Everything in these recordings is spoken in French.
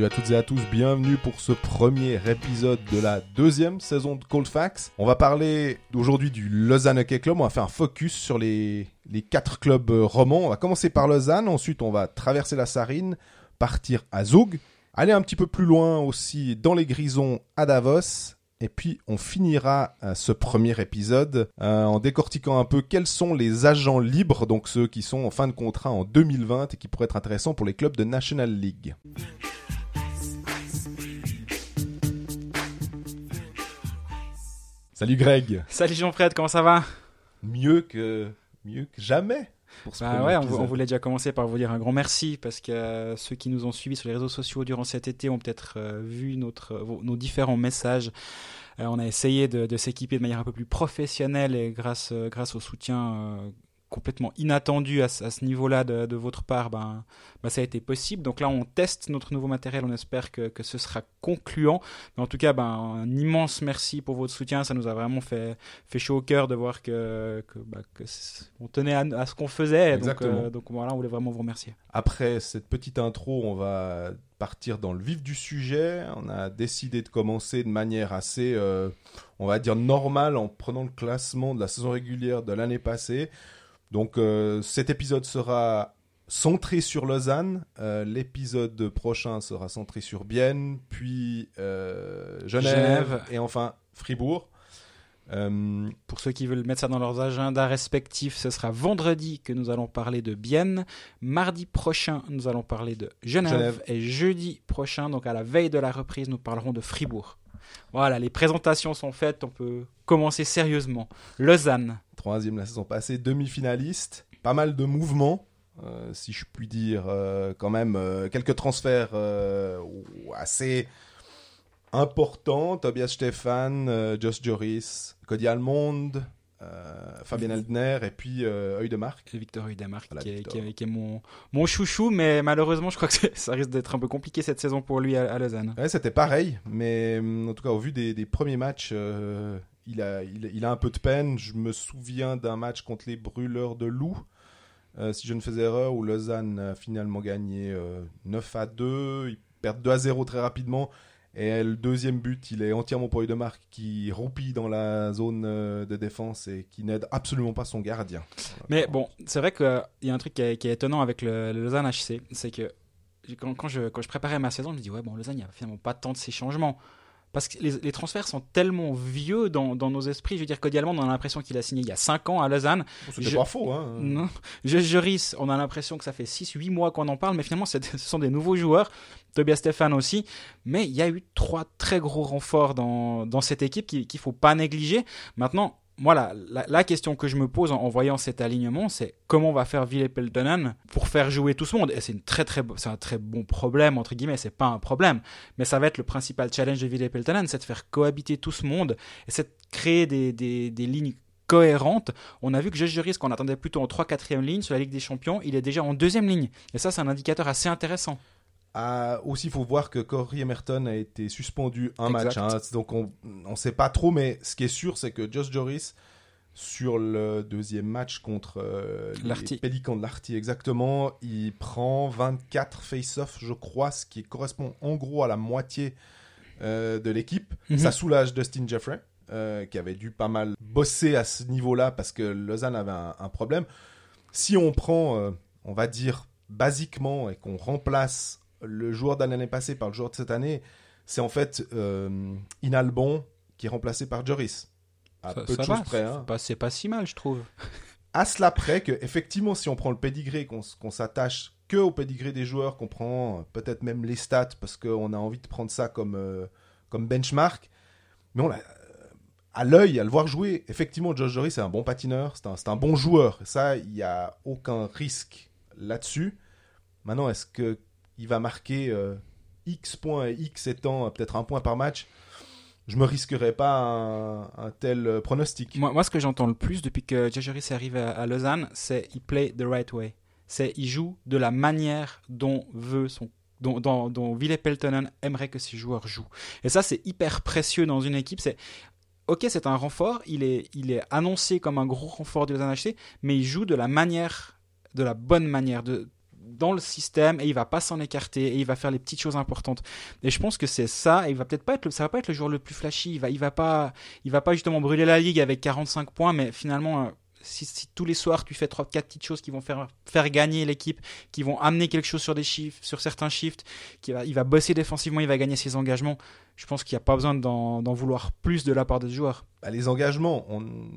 Salut à toutes et à tous, bienvenue pour ce premier épisode de la deuxième saison de Cold Facts. On va parler aujourd'hui du Lausanne Hockey Club, on va faire un focus sur les, quatre clubs romans. On va commencer par Lausanne, ensuite on va traverser la Sarine, partir à Zug, aller un petit peu plus loin aussi dans les Grisons à Davos, et puis on finira euh, ce premier épisode euh, en décortiquant un peu quels sont les agents libres, donc ceux qui sont en fin de contrat en 2020 et qui pourraient être intéressants pour les clubs de National League. Salut Greg. Salut Jean-Fred, comment ça va? Mieux que mieux que jamais. Pour ce bah ouais, on, voulait déjà commencer par vous dire un grand merci parce que euh, ceux qui nous ont suivis sur les réseaux sociaux durant cet été ont peut-être euh, vu notre, nos différents messages. Euh, on a essayé de, de s'équiper de manière un peu plus professionnelle et grâce, grâce au soutien complètement inattendu à, ce niveau-là de, votre part, ben, ben, ça a été possible. Donc là, on teste notre nouveau matériel, on espère que, ce sera concluant. Mais en tout cas, ben, un immense merci pour votre soutien, ça nous a vraiment fait, fait chaud au cœur de voir que, que, ben, on tenait à, ce qu'on faisait. Donc, euh, donc, voilà, on voulait vraiment vous remercier. Après cette petite intro, on va partir dans le vif du sujet. On a décidé de commencer de manière assez, euh, on va dire, normale en prenant le classement de la saison régulière de l'année passée. Donc euh, cet épisode sera centré sur Lausanne, euh, l'épisode prochain sera centré sur Bienne, puis euh, Genève, et enfin Fribourg. Pour ceux qui veulent mettre ça dans leurs agendas respectifs, ce sera vendredi que nous allons parler de Bienne. Mardi prochain, nous allons parler de Genève. Et jeudi prochain, donc à la veille de la reprise, nous parlerons de Fribourg. Voilà, les présentations sont faites, on peut commencer sérieusement. Lausanne. Troisième la saison passée, demi-finaliste. Pas mal de mouvements, euh, si je puis dire, euh, quand même. Euh, quelques transferts assez importants. Tobias Stefan, Josh Joris, Cody Almond, Fabien Eldner et puis euh, de Marc. Victor Œil de Marc, qui, est, mon, mon chouchou, mais malheureusement, je crois que ça risque d'être un peu compliqué cette saison pour lui à, Lausanne. Ouais, c'était pareil, mais hum, en tout cas, au vu des, premiers matchs, euh, il, a, il, a un peu de peine. Je me souviens d'un match contre les Brûleurs de Loup. Euh, si je ne faisais erreur, où Lausanne a finalement gagné 9 à 2, ils perdent 2 à 0 très rapidement. Et le deuxième but, il est entièrement pour de Marc qui roupille dans la zone euh, de défense et qui n'aide absolument pas son gardien. Mais bon, c'est vrai qu'il y a un truc qui est, étonnant avec le, Lausanne HC, c'est que quand, je, quand je préparais ma saison, je me dis ouais bon Lausanne, il n'y a finalement pas tant de ces changements. Parce que les, transferts sont tellement vieux dans, nos esprits. Je veux dire, Cody on a l'impression qu'il a signé il y a 5 ans à Lausanne. C'est pas faux. Hein. Non. Je, on a l'impression que ça fait 6-8 mois qu'on en parle, mais finalement, ce sont des nouveaux joueurs. Tobias Stéphane aussi. Mais il y a eu trois très gros renforts dans, dans cette équipe qu'il ne faut pas négliger. Maintenant, moi, la, question que je me pose en, voyant cet alignement, c'est comment on va faire Ville Peltonen pour faire jouer tout ce monde? Et c'est très très un très bon problème entre guillemets. C'est pas un problème, mais ça va être le principal challenge de Ville Peltonen, c'est de faire cohabiter tout ce monde et c'est de créer des, des, des lignes cohérentes. On a vu que Josh Juris, qu'on attendait plutôt en 3-4e ligne sur la Ligue des Champions, il est déjà en deuxième ligne. Et ça, c'est un indicateur assez intéressant. Ah, aussi, il faut voir que Corey Emerton a été suspendu un match. Hein. donc, on ne sait pas trop, mais ce qui est sûr, c'est que Josh Joris, sur le deuxième match contre euh, les Pélicans de l'Arty, exactement, il prend 24 face-off, je crois, ce qui correspond en gros à la moitié euh, de l'équipe. Mhm. Ça soulage Dustin Jeffrey, euh, qui avait dû pas mal bosser à ce niveau-là parce que Lausanne avait un, un problème. Si on prend, on va dire, basiquement, et qu'on remplace le joueur de l'année passée par le joueur de cette année, c'est en fait euh, Inalbon qui est remplacé par Joris. À peu de choses près. Hein. C'est pas, si mal, je trouve. à cela près que, effectivement, si on prend le pedigree, qu'on s'attache que au pedigree des joueurs, qu'on prend peut-être même les stats, parce qu'on a envie de prendre ça comme, euh, comme benchmark, mais on à l'œil, à le voir jouer, effectivement, Josh Joris, c'est un bon patineur, c'est un, un, bon joueur. Ça, il n'y a aucun risque là-dessus. Maintenant, est-ce que il va marquer euh, X points et X étant euh, peut-être un point par match, je me risquerais pas un, tel euh, pronostic. Moi, ce que j'entends le plus depuis que Jajaris est arrivé à, Lausanne, c'est il play the right way. C'est il joue de la manière dont veut son dont, dont, dont Peltonen aimerait que ses joueurs jouent. Et ça, c'est hyper précieux dans une équipe. C'est ok, c'est un renfort, il est, il est annoncé comme un gros renfort de Lausanne HC, mais il joue de la manière, de la bonne manière, de, dans le système et il va pas s'en écarter et il va faire les petites choses importantes. Et je pense que c'est ça. Et il va peut-être pas être, ça va pas être le joueur le plus flashy. Il va, il va pas, il va pas justement brûler la ligue avec 45 points, mais finalement. Si, tous les soirs tu fais trois quatre petites choses qui vont faire faire gagner l'équipe, qui vont amener quelque chose sur des chiffres, sur certains shifts, qui va, il va bosser défensivement, il va gagner ses engagements. Je pense qu'il n'y a pas besoin d'en vouloir plus de la part des joueurs. Bah, les engagements,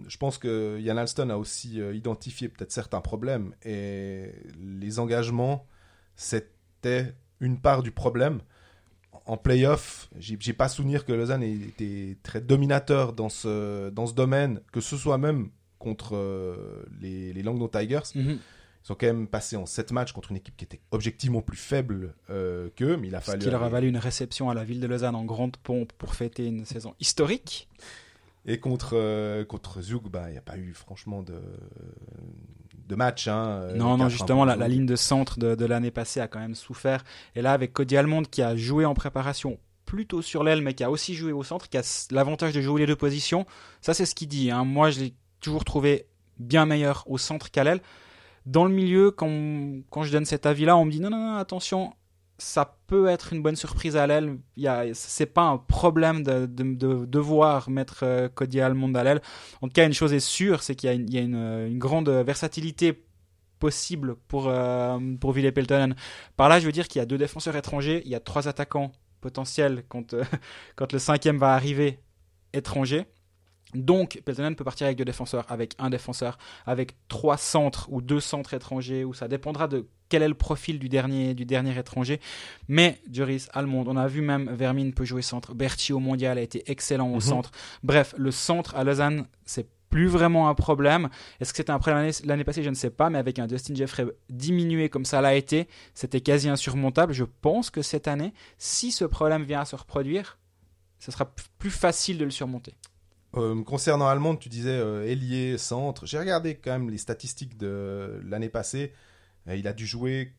je pense que Yann Alston a aussi euh, identifié peut-être certains problèmes et les engagements, c'était une part du problème. En playoff, j'ai pas souvenir que Lausanne ait été très dominateur dans ce, dans ce domaine, que ce soit même contre euh, les, les Langnau Tigers. Mhm. Ils ont quand même passé en 7 matchs contre une équipe qui était objectivement plus faible euh, qu'eux, mais il a fallu. Ce qui leur a valu une réception à la ville de Lausanne en grande pompe pour fêter une saison historique. Et contre, euh, contre Zug, bah, il n'y a pas eu franchement de, de match. Hein, non, non, justement, la, ligne de centre de, de l'année passée a quand même souffert. Et là, avec Cody Almond qui a joué en préparation plutôt sur l'aile, mais qui a aussi joué au centre, qui a l'avantage de jouer les deux positions, ça c'est ce qu'il dit. Hein. Moi, je l'ai toujours trouvé bien meilleur au centre qu'à l'aile. Dans le milieu, quand, je donne cet avis-là, on me dit non, non, non, attention, ça peut être une bonne surprise à l'aile. C'est pas un problème de, de, devoir mettre euh, Cody Almond à l'aile. En tout cas, une chose est sûre, c'est qu'il y a, une, une, grande versatilité possible pour, euh, pour Ville Peltonen. Par là, je veux dire qu'il y a deux défenseurs étrangers, il y a trois attaquants potentiels quand, euh, quand le cinquième va arriver étranger. Donc, Peltonen peut partir avec deux défenseurs, avec un défenseur, avec trois centres ou deux centres étrangers, ou ça dépendra de quel est le profil du dernier, du dernier étranger. Mais Joris Almond, on a vu même Vermine peut jouer centre, Berti au mondial a été excellent au mhm. centre. Bref, le centre à Lausanne, c'est plus vraiment un problème. Est-ce que c'était un problème l'année passée? Je ne sais pas, mais avec un Justin Jeffrey diminué comme ça l'a été, c'était quasi insurmontable. Je pense que cette année, si ce problème vient à se reproduire, ce sera plus facile de le surmonter. Euh, concernant Allemande, tu disais euh, ailier, centre. J'ai regardé quand même les statistiques de l'année passée. Euh, il a dû jouer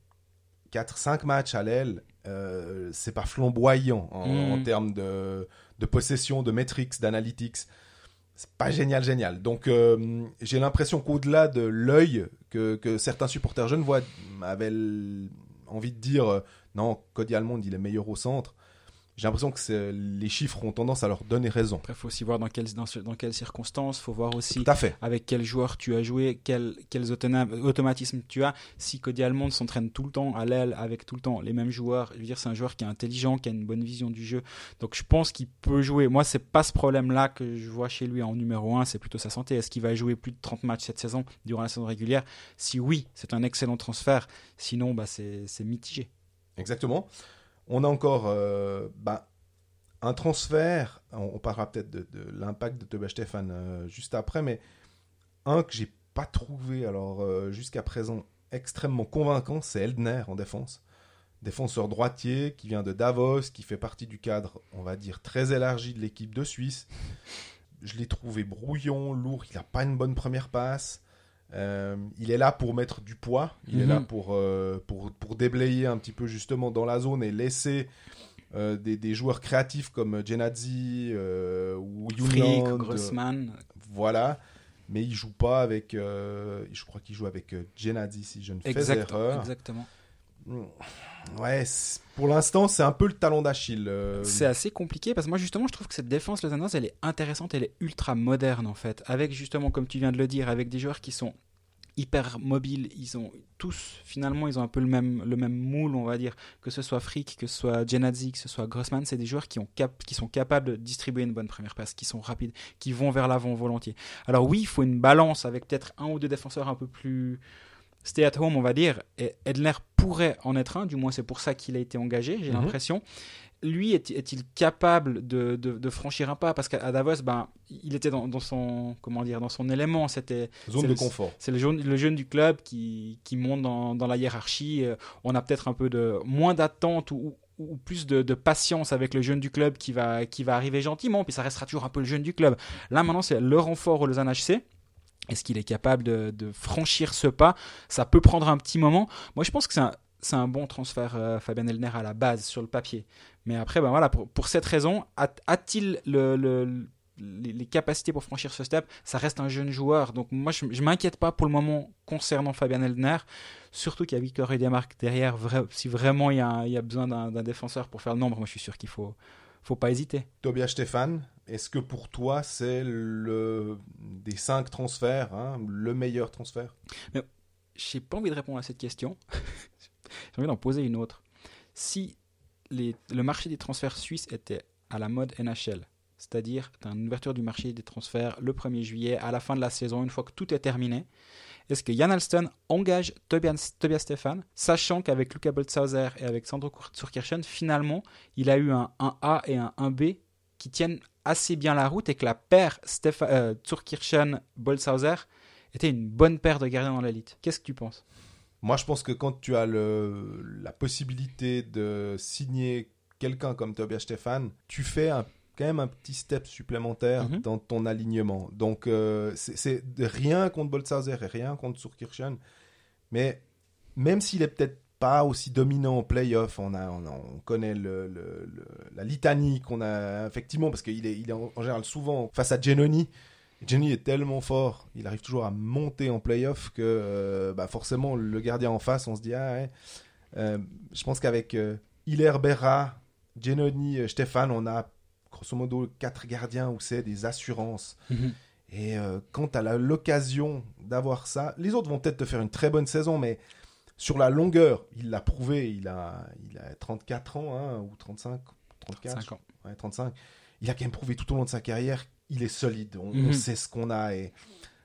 4-5 matchs à l'aile. c'est pas flamboyant en, mm. termes de, de, possession, de metrics, d'analytics. C'est pas génial, génial. Donc j'ai l'impression qu'au-delà de l'œil que, que, certains supporters jeunes voient, avaient envie de dire non, Cody Almond il est meilleur au centre j'ai l'impression que les chiffres ont tendance à leur donner raison. il faut aussi voir dans quelles, dans, dans quelles circonstances, il faut voir aussi fait. avec quel joueur tu as joué, quel, quels automatismes tu as. Si Cody Almond s'entraîne tout le temps à l'aile avec tout le temps les mêmes joueurs, je veux dire, c'est un joueur qui est intelligent, qui a une bonne vision du jeu. Donc je pense qu'il peut jouer. Moi, c'est pas ce problème-là que je vois chez lui en numéro 1, c'est plutôt sa santé. Est-ce qu'il va jouer plus de 30 matchs cette saison, durant la saison régulière? Si oui, c'est un excellent transfert. Sinon, bah, c'est mitigé. Exactement. On a encore euh, bah, un transfert. On, parlera peut-être de, l'impact de Tobias Stefan euh, juste après, mais un que j'ai pas trouvé alors euh, jusqu'à présent extrêmement convaincant, c'est Eldner en défense. Défenseur droitier qui vient de Davos, qui fait partie du cadre, on va dire, très élargi de l'équipe de Suisse. Je l'ai trouvé brouillon, lourd, il n'a pas une bonne première passe. Euh, il est là pour mettre du poids, il est là mhm. pour, euh, pour, pour, déblayer un petit peu justement dans la zone et laisser euh, des, des, joueurs créatifs comme Genadzi ou Frick, Grossman. voilà, mais il joue pas avec. je crois qu'il joue avec Genadzi si je ne fais exact, erreur. Exactement. Ouais, pour l'instant, c'est un peu le talon d'Achille. C'est assez compliqué parce que moi, justement, je trouve que cette défense lausannoise, elle est intéressante, elle est ultra moderne en fait. Avec justement, comme tu viens de le dire, avec des joueurs qui sont hyper mobiles. Ils ont tous, finalement, ils ont un peu le même, le même moule, on va dire. Que ce soit Frick, que ce soit Genadzi, que ce soit Grossman, c'est des joueurs qui, ont cap qui sont capables de distribuer une bonne première passe, qui sont rapides, qui vont vers l'avant volontiers. Alors oui, il faut une balance avec peut-être un ou deux défenseurs un peu plus stay at home, on va dire. Et Edler pourrait en être un, du moins c'est pour ça qu'il a été engagé, j'ai mhm. l'impression lui est-il capable de, franchir un pas? Parce qu'à Davos, ben, il était dans, son comment dire dans son élément. C'était zone de confort. C'est le jeune, le jeune du club qui, monte dans, la hiérarchie. Euh, on a peut-être un peu de moins d'attente ou, plus de, patience avec le jeune du club qui va, qui va arriver gentiment, puis ça restera toujours un peu le jeune du club. Là maintenant, c'est le renfort au Lausanne HC. Est-ce qu'il est capable de, franchir ce pas? Ça peut prendre un petit moment. Moi, je pense que c'est un, bon transfert euh, Fabien Elner à la base sur le papier. Mais après, ben voilà, pour, cette raison, a-t-il le, les, capacités pour franchir ce step, ça reste un jeune joueur. Donc moi, je, ne m'inquiète pas pour le moment concernant Fabien Eldner, surtout qu'il y a Victor Marc derrière. si vraiment il y a besoin d'un défenseur pour faire le nombre, moi je suis sûr qu'il faut, faut pas hésiter. Tobias Stéphane, est-ce que pour toi c'est le des cinq transferts, hein, le meilleur transfert? Je J'ai pas envie de répondre à cette question. J'ai envie d'en poser une autre. Si les, le marché des transferts suisses était à la mode NHL, c'est-à-dire une ouverture du marché des transferts le 1er juillet, à la fin de la saison, une fois que tout est terminé. Est-ce que Jan Alston engage Tobias, Stefan, sachant qu'avec Luca Boltzhauser et avec Sandro Zurkirchen, finalement, il a eu un 1A et un 1B qui tiennent assez bien la route et que la paire euh, Zurkirchen-Boltzhauser était une bonne paire de gardiens dans l'élite. Qu'est-ce que tu penses? Moi, je pense que quand tu as la possibilité de signer quelqu'un comme Tobias Stefan, tu fais un quand même un petit step supplémentaire mhm. dans ton alignement. Donc, euh, c'est rien contre Boltzhauser et rien contre Surkirchen. Mais même s'il est peut-être pas aussi dominant en playoff, on, a, on, connaît le, la litanie qu'on a, effectivement, parce qu'il est, il est en, général souvent face à Genoni. Jenny est tellement fort, il arrive toujours à monter en playoff que euh, bah forcément le gardien en face, on se dit ah ouais. Euh, je pense qu'avec Hilaire Berra, Genoni, Stéphane, on a grosso modo quatre gardiens où c'est des assurances. Mhm. Et euh, quand tu as l'occasion d'avoir ça, les autres vont peut-être te faire une très bonne saison, mais sur la longueur, il l'a prouvé, il a, il a 34 ans, hein, ou 35, 34, ans. 35. Il a quand même prouvé tout au long de sa carrière, il est solide, on, mhm. sait ce qu'on a. Et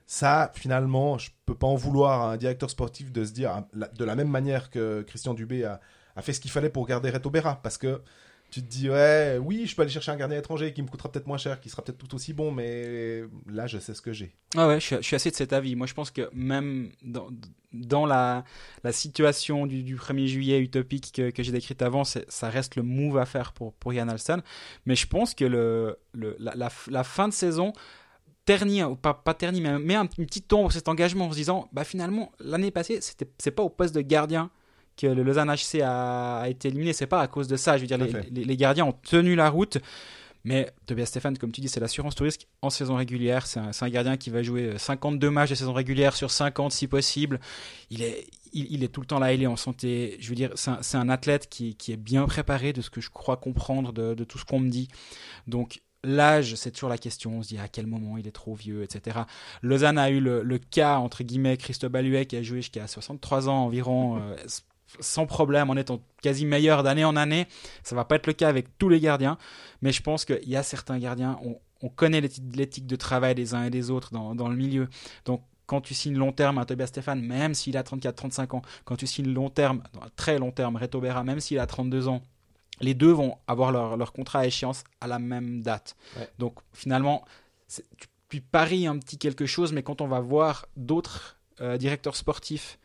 ça, finalement, je peux pas en vouloir à un directeur sportif de se dire, de la même manière que Christian Dubé a, a fait ce qu'il fallait pour garder Reto Berra, parce que tu te dis ouais oui je peux aller chercher un gardien étranger qui me coûtera peut-être moins cher qui sera peut-être tout aussi bon mais là je sais ce que j'ai. Ah ouais je suis, assez de cet avis. Moi je pense que même dans, dans la, la situation du, du 1er juillet utopique que, que j'ai décrite avant ça reste le move à faire pour, pour Yann Alston. Mais je pense que le, le la, fin de saison ternit, ou pas, pas ternit, mais met un, une petite ombre cet engagement en se disant bah finalement l'année passée c'était c'est pas au poste de gardien que le Lausanne HC a, été éliminé, c'est pas à cause de ça. Je veux dire, les, gardiens ont tenu la route. Mais Tobias Stéphane, comme tu dis, c'est l'assurance tout risque en saison régulière. C'est un, gardien qui va jouer 52 matchs de saison régulière sur 50 si possible. Il est, il, est tout le temps là, il est en santé. Je veux dire, c'est un, athlète qui, est bien préparé de ce que je crois comprendre de, tout ce qu'on me dit. Donc, L'âge, c'est toujours la question. On se dit à quel moment il est trop vieux, etc. Lausanne a eu le, cas, entre guillemets, Christophe Baluet qui a joué jusqu'à 63 ans environ. Euh, sans problème en étant quasi meilleur d'année en année. Ça va pas être le cas avec tous les gardiens, mais je pense qu'il y a certains gardiens, on, on connaît l'éthique de travail des uns et des autres dans, dans le milieu. Donc quand tu signes long terme à Tobias Stéphane, même s'il a 34-35 ans, quand tu signes long terme, très long terme, Reto Berra, même s'il a 32 ans, les deux vont avoir leur, leur contrat à échéance à la même date. Donc finalement, tu, tu, paries un petit quelque chose, mais quand on va voir d'autres euh, directeurs sportifs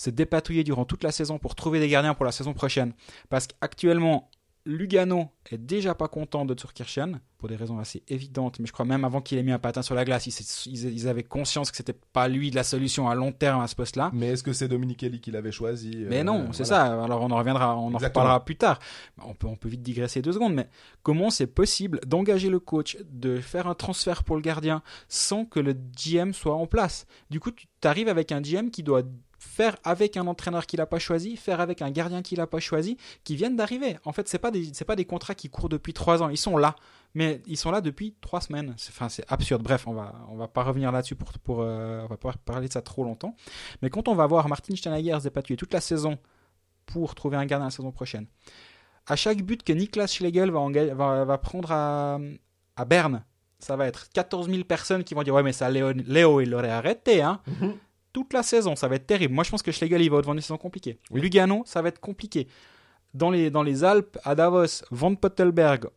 c'est dépatouiller durant toute la saison pour trouver des gardiens pour la saison prochaine. Parce qu'actuellement, Lugano est déjà pas content de Turkirchen pour des raisons assez évidentes, mais je crois même avant qu'il ait mis un patin sur la glace, ils, avaient conscience que c'était pas lui la solution à long terme à ce poste-là. Mais est-ce que c'est Dominique Kelly qui l'avait choisi euh, Mais non, c'est ça. Alors on en reviendra, on en reparlera plus tard. On peut, on peut vite digresser deux secondes, mais comment c'est possible d'engager le coach, de faire un transfert pour le gardien sans que le GM soit en place? Du coup, tu arrives avec un GM qui doit faire avec un entraîneur qu'il n'a pas choisi, faire avec un gardien qu'il n'a pas choisi, qui viennent d'arriver. En fait, ce pas pas des contrats qui courent depuis trois ans. Ils sont là, mais ils sont là depuis trois semaines. C'est enfin c'est absurde. Bref, on va on va pas revenir là-dessus pour pour euh, on va pas parler de ça trop longtemps. Mais quand on va voir Martin Steinhager se toute la saison pour trouver un gardien la saison prochaine. À chaque but que Niklas Schlegel va, va, prendre à, à Berne, ça va être 14 000 personnes qui vont dire ouais mais ça Léo, Léo il l'aurait arrêté hein. Toute la saison. Ça va être terrible. Moi, je pense que Schlegel, il va devant une saison compliquée. Lugano, ça va être compliqué. Dans les, dans les Alpes, à Davos, Van Pottelberg,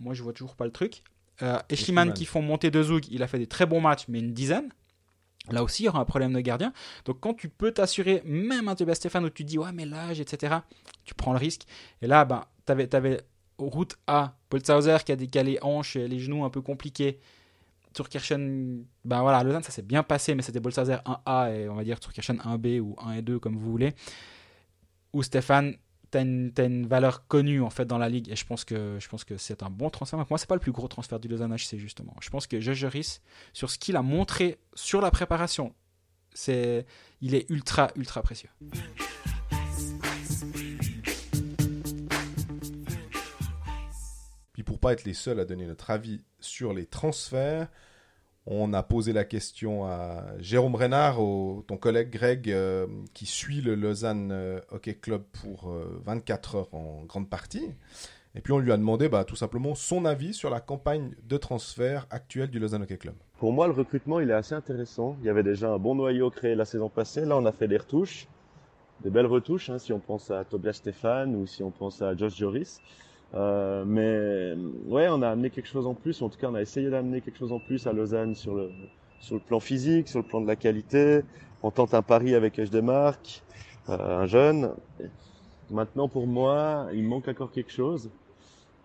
moi, je vois toujours pas le truc. Euh, qui font monter de Zug, il a fait des très bons matchs, mais une dizaine. Là aussi, il y aura un problème de gardien. Donc, quand tu peux t'assurer, même un Tobias Stéphane, où tu dis, ouais, mais l'âge, etc., tu prends le risque. Et là, ben, tu avais, avais, route A, Polzhauser qui a décalé hanches et les genoux un peu compliqués. Turkirchen, ben voilà, Lausanne, ça s'est bien passé, mais c'était Bolsazer 1A et on va dire Turkirchen 1B ou 1 et 2, comme vous voulez. Ou Stéphane, as une, valeur connue en fait dans la ligue et je pense que je pense que c'est un bon transfert. Moi, c'est pas le plus gros transfert du Lausanne HC justement. Je pense que Josh Joris, sur ce qu'il a montré sur la préparation, c'est il est ultra ultra précieux. Puis pour pas être les seuls à donner notre avis sur les transferts, on a posé la question à Jérôme Renard, ton collègue Greg, euh, qui suit le Lausanne euh, Hockey Club pour 24 euh, heures en grande partie. Et puis on lui a demandé bah, tout simplement son avis sur la campagne de transfert actuelle du Lausanne Hockey Club. Pour moi, le recrutement, il est assez intéressant. Il y avait déjà un bon noyau créé la saison passée. Là, on a fait des retouches, des belles retouches, hein, si on pense à Tobias Stéphane ou si on pense à Josh Joris. Euh, mais ouais, on a amené quelque chose en plus. En tout cas, on a essayé d'amener quelque chose en plus à Lausanne sur le sur le plan physique, sur le plan de la qualité. On tente un pari avec H. euh, un jeune. Maintenant, pour moi, il manque encore quelque chose.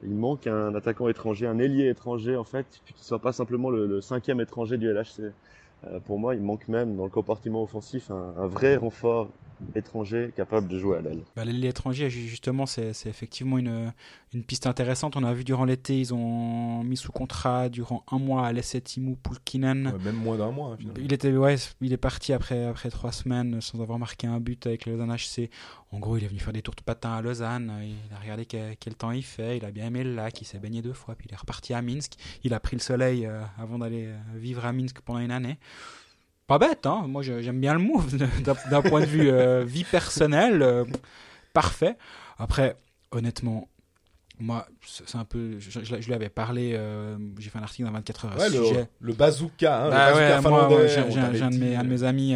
Il manque un attaquant étranger, un ailier étranger en fait, qui soit pas simplement le, cinquième étranger du LHC. Euh, pour moi, il manque même dans le compartiment offensif un, un vrai renfort étranger capable de jouer à l'aile. Bah, L'étranger, justement, c'est effectivement une, une, piste intéressante. On a vu durant l'été, ils ont mis sous contrat durant un mois à Timo Pulkinen. même moins d'un mois, hein, Il, était, ouais, il est parti après, après trois semaines sans avoir marqué un but avec le Lausanne HC. En gros, il est venu faire des tours de patin à Lausanne. Il a regardé quel, temps il fait. Il a bien aimé le lac. Il s'est baigné deux fois. Puis il est reparti à Minsk. Il a pris le soleil euh, avant d'aller euh, vivre à Minsk pendant une année pas bête, hein moi j'aime bien le move d'un point de vue euh, vie personnelle, euh, parfait. Après, honnêtement, moi, c'est un peu. Je, lui avais parlé, euh, j'ai fait un article dans 24 heures ce le, sujet. Le bazooka, hein, bah le bazooka J'ai un, de mes, amis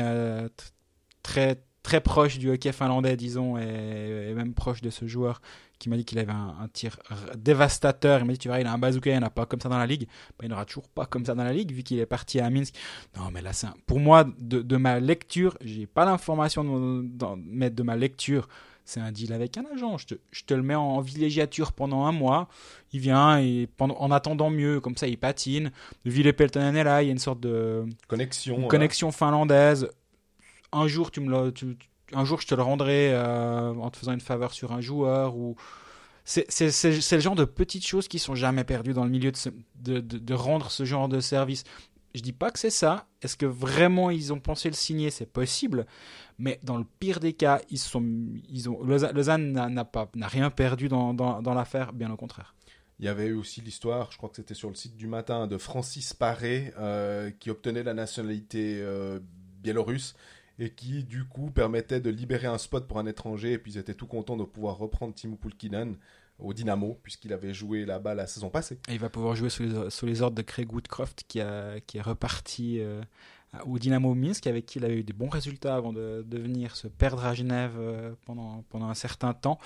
très, très proche du hockey finlandais, disons, et, même proche de ce joueur qui m'a dit qu'il avait un, tir dévastateur. Il m'a dit, tu vois, il a un bazooka, il n'y en a pas comme ça dans la ligue. Ben, il n'y aura toujours pas comme ça dans la ligue, vu qu'il est parti à Minsk. Non, mais là, c'est pour moi, de, ma lecture, j'ai pas l'information, mais de ma lecture, c'est un deal avec un agent. Je te, je te le mets en, villégiature pendant un mois. Il vient et pendant, en attendant mieux, comme ça, il patine. Ville Peltonen est là, il y a une sorte de connexion, connexion finlandaise. Un jour, tu me le, un jour je te le rendrai euh, en te faisant une faveur sur un joueur ou c'est le genre de petites choses qui sont jamais perdues dans le milieu de, de, rendre ce genre de service. Je dis pas que c'est ça. Est-ce que vraiment ils ont pensé le signer? C'est possible. Mais dans le pire des cas, ils sont, ils ont, Lausanne n'a rien perdu dans, dans, l'affaire, bien au contraire. Il y avait aussi l'histoire, je crois que c'était sur le site du matin, de Francis Paré euh, qui obtenait la nationalité euh, biélorusse et qui du coup permettait de libérer un spot pour un étranger et puis ils étaient tout contents de pouvoir reprendre Timo Pulkinen au Dynamo puisqu'il avait joué là-bas la saison passée. Et il va pouvoir jouer sous les, ordres de Craig Woodcroft qui, est reparti euh, au Dynamo Minsk avec qui il a eu des bons résultats avant de, venir se perdre à Genève euh, pendant un certain temps.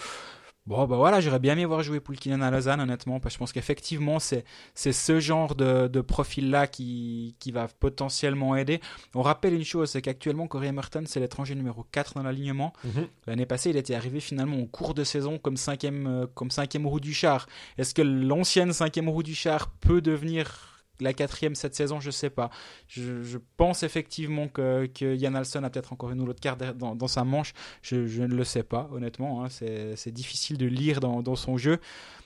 Bon, bah voilà, j'aurais bien aimé voir jouer Poulkinen à Lausanne, honnêtement, parce que je pense qu'effectivement, c'est, c'est ce genre de, de profil-là qui, qui va potentiellement aider. On rappelle une chose, c'est qu'actuellement, Corey Merton, c'est l'étranger numéro 4 dans l'alignement. Mhm. L'année passée, il était arrivé finalement au cours de saison comme cinquième, euh, comme cinquième roue du char. Est-ce que l'ancienne cinquième roue du char peut devenir la quatrième cette saison, je sais pas. Je, pense effectivement que, que Yann Alson a peut-être encore une ou l'autre carte dans, sa manche. Je, ne le sais pas, honnêtement. Hein. C'est difficile de lire dans, son jeu.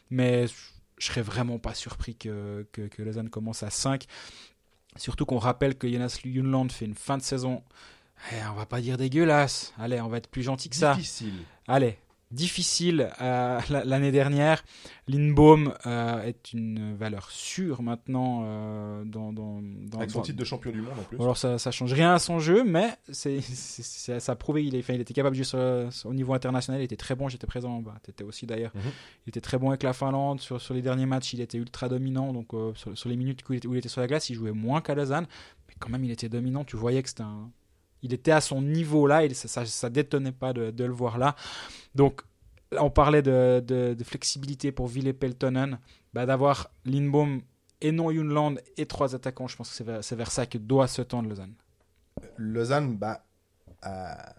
Mais je serais vraiment pas surpris que, que, Lausanne commence à 5. Surtout qu'on rappelle que Jonas Junland fait une fin de saison. Eh, on va pas dire dégueulasse. Allez, on va être plus gentil que ça. Difficile. Allez, difficile euh, l'année dernière. Lindbaum euh, est une valeur sûre maintenant euh, dans, dans, Avec son titre de champion du monde en plus. Alors ça, ça change rien à son jeu, mais c'est, ça a prouvé qu'il il était capable jouer au niveau international. Il était très bon, j'étais présent. Bah, tu étais aussi d'ailleurs. Mhm. Il était très bon avec la Finlande. Sur, sur les derniers matchs, il était ultra dominant. Donc sur, les minutes où il, était, où il, était, sur la glace, il jouait moins qu'à Lausanne. Mais quand même, il était dominant. Tu voyais que c'était un il était à son niveau là, et ça, détonnait pas de, le voir là. Donc, on parlait de, flexibilité pour Ville Peltonen, bah, d'avoir Lindbaum et non Yunland et trois attaquants, je pense que c'est vers, ça que doit se tendre Lausanne. Lausanne bah, a,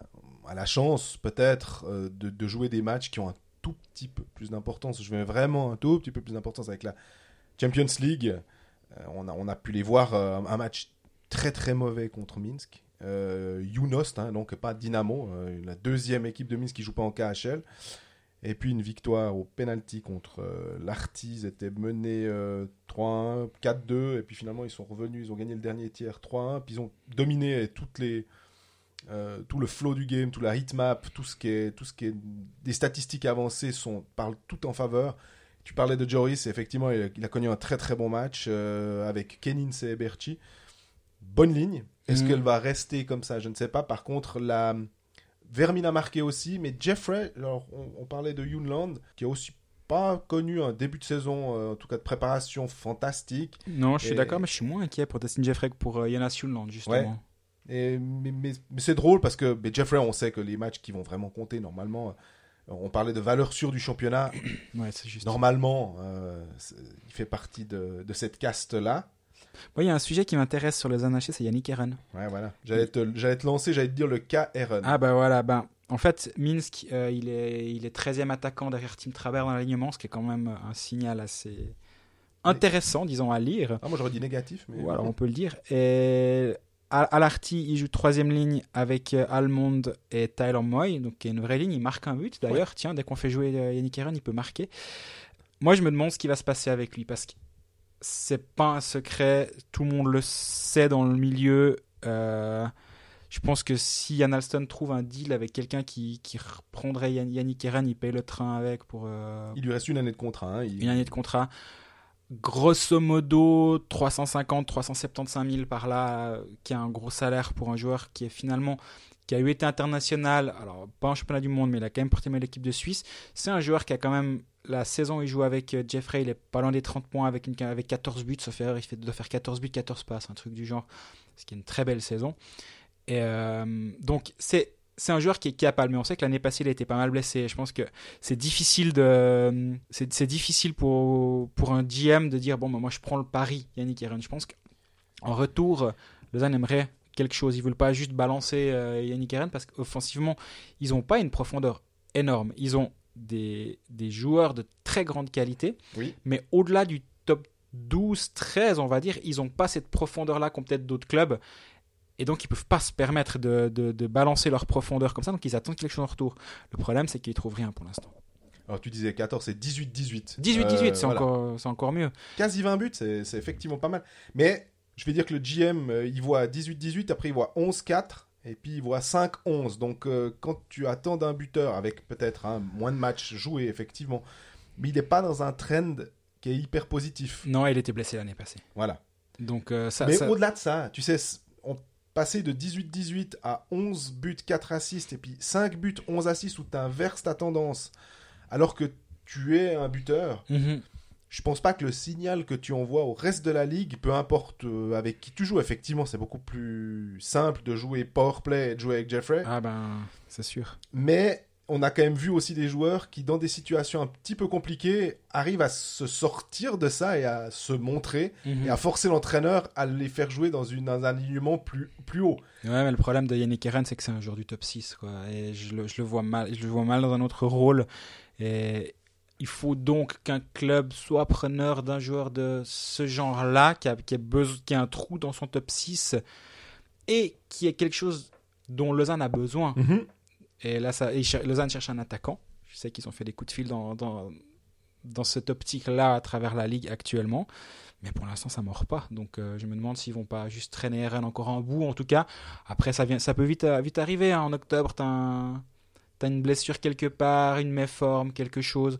la chance peut-être euh, de, jouer des matchs qui ont un tout petit peu plus d'importance. Je mets vraiment un tout petit peu plus d'importance avec la Champions League. Euh, on, a, on a pu les voir euh, un match très très mauvais contre Minsk euh, Younost, hein, donc pas Dynamo, euh, la deuxième équipe de Minsk qui joue pas en KHL. Et puis une victoire au penalty contre euh, l'Artis, était mené 3-1, 4-2, et puis finalement ils sont revenus, ils ont gagné le dernier tiers 3-1, puis ils ont dominé toutes les, euh, tout le flow du game, tout la hitmap, tout ce qui est, tout ce qui est des statistiques avancées sont, parlent tout en faveur. Tu parlais de Joris, effectivement, il a, connu un très très bon match euh, avec Kenin et Berchi. Bonne ligne. Est-ce mm. qu'elle va rester comme ça? Je ne sais pas. Par contre, la Vermin a marqué aussi, mais Jeffrey, alors on, parlait de Yunland, qui a aussi pas connu un début de saison, euh, en tout cas de préparation fantastique. Non, je suis d'accord, mais je suis moins inquiet pour Dustin Jeffrey que pour Yana Yunland, justement. Et, mais, c'est drôle parce que Jeffrey, on sait que les matchs qui vont vraiment compter normalement, euh, on parlait de valeur sûre du championnat. Ouais, juste. Normalement, euh, il fait partie de, de cette caste-là. Il y a un sujet qui m'intéresse sur les NHC, c'est Yannick Eren. Ouais, voilà. J'allais te, te, lancer, j'allais te dire le cas Eren. Ah, bah voilà. Ben, en fait, Minsk, euh, il, est, il est 13e attaquant derrière Tim Traber dans l'alignement, ce qui est quand même un signal assez intéressant, disons, à lire. Ah, moi, j'aurais dit négatif, mais. Voilà, on peut le dire. Et Alarty, il joue troisième ligne avec euh, Almond et Tyler Moy, donc qui est une vraie ligne. Il marque un but d'ailleurs. Tiens, dès qu'on fait jouer euh, Yannick Eren, il peut marquer. Moi, je me demande ce qui va se passer avec lui parce que c'est pas un secret. Tout le monde le sait dans le milieu. Euh, je pense que si Yann Alston trouve un deal avec quelqu'un qui, qui reprendrait Yannick Eren, il paye le train avec pour. Il lui reste une année de contrat. Hein, une année de contrat grosso modo 350 375 000 par là qui est un gros salaire pour un joueur qui est finalement qui a eu été international alors pas en championnat du monde mais il a quand même porté l'équipe de Suisse c'est un joueur qui a quand même la saison où il joue avec euh, Jeffrey il est pas loin des 30 points avec, avec 14 buts sauf erreur il fait, doit faire 14 buts 14 passes un truc du genre ce qui est une très belle saison et euh, donc c'est un joueur qui est capable, mais on sait que l'année passée, il a été pas mal blessé. Je pense que c'est difficile de, c'est difficile pour, pour un GM de dire bon, bah, moi je prends le pari, Yannick Eren. Je pense qu'en retour, Lausanne aimerait quelque chose. Ils veulent pas juste balancer euh, Yannick Eren parce qu'offensivement, ils n'ont pas une profondeur énorme. Ils ont des, des joueurs de très grande qualité, oui. mais au-delà du top 12, 13, on va dire, ils n'ont pas cette profondeur-là qu'ont peut-être d'autres clubs. Et donc, ils peuvent pas se permettre de, de, balancer leur profondeur comme ça. Donc, ils attendent quelque chose en retour. Le problème, c'est qu'ils trouvent rien pour l'instant. Alors, tu disais 14, c'est 18-18. 18-18, c'est encore, encore mieux. Quasi 20 buts, c'est effectivement pas mal. Mais je vais dire que le GM, euh, il voit 18-18, après il voit 11-4, et puis il voit 5-11. Donc, euh, quand tu attends d'un buteur avec peut-être hein, moins de matchs joués, effectivement, mais il n'est pas dans un trend qui est hyper positif. Non, il était blessé l'année passée. Voilà. Donc, euh, ça, mais au-delà de ça, tu sais, passer de 18-18 à 11 buts, 4 assists, et puis 5 buts, 11 assists, où tu inverses ta tendance, alors que tu es un buteur, mhm. Je pense pas que le signal que tu envoies au reste de la ligue, peu importe euh, avec qui tu joues, effectivement, c'est beaucoup plus simple de jouer powerplay et de jouer avec Jeffrey. Ah ben, c'est sûr. Mais on a quand même vu aussi des joueurs qui, dans des situations un petit peu compliquées, arrivent à se sortir de ça et à se montrer mhm. et à forcer l'entraîneur à les faire jouer dans, une, un alignement plus, plus haut. Ouais, mais le problème de Yannick Eren, c'est que c'est un joueur du top 6. Quoi, et je le, je le, vois mal, je le vois mal dans un autre rôle. Et il faut donc qu'un club soit preneur d'un joueur de ce genre-là, qui a, qui, a besoin, qui a un trou dans son top 6 et qui est quelque chose dont Lausanne a besoin. Mhm. Et là, ça, Lausanne cherche un attaquant. Je sais qu'ils ont fait des coups de fil dans, dans, dans cette optique-là à travers la ligue actuellement. Mais pour l'instant, ça ne mord pas. Donc euh, je me demande s'ils vont pas juste traîner RN encore en bout. En tout cas, après, ça, vient, ça peut vite, euh, vite arriver. Hein. En octobre, tu as, une blessure quelque part, une méforme, quelque chose.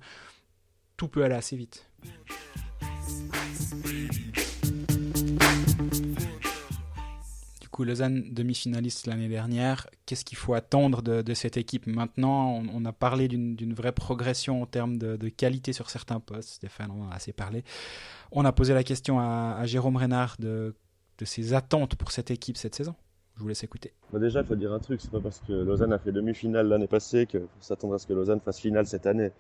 Tout peut aller assez vite. Lausanne demi-finaliste l'année dernière. Qu'est-ce qu'il faut attendre de, cette équipe maintenant? On, a parlé d'une vraie progression en termes de, qualité sur certains postes. Stéphane on en a assez parlé. On a posé la question à, Jérôme Renard de, ses attentes pour cette équipe cette saison. Je vous laisse écouter. Bah déjà, il faut dire un truc, c'est pas parce que Lausanne a fait demi-finale l'année passée qu'il faut s'attendre à ce que Lausanne fasse finale cette année.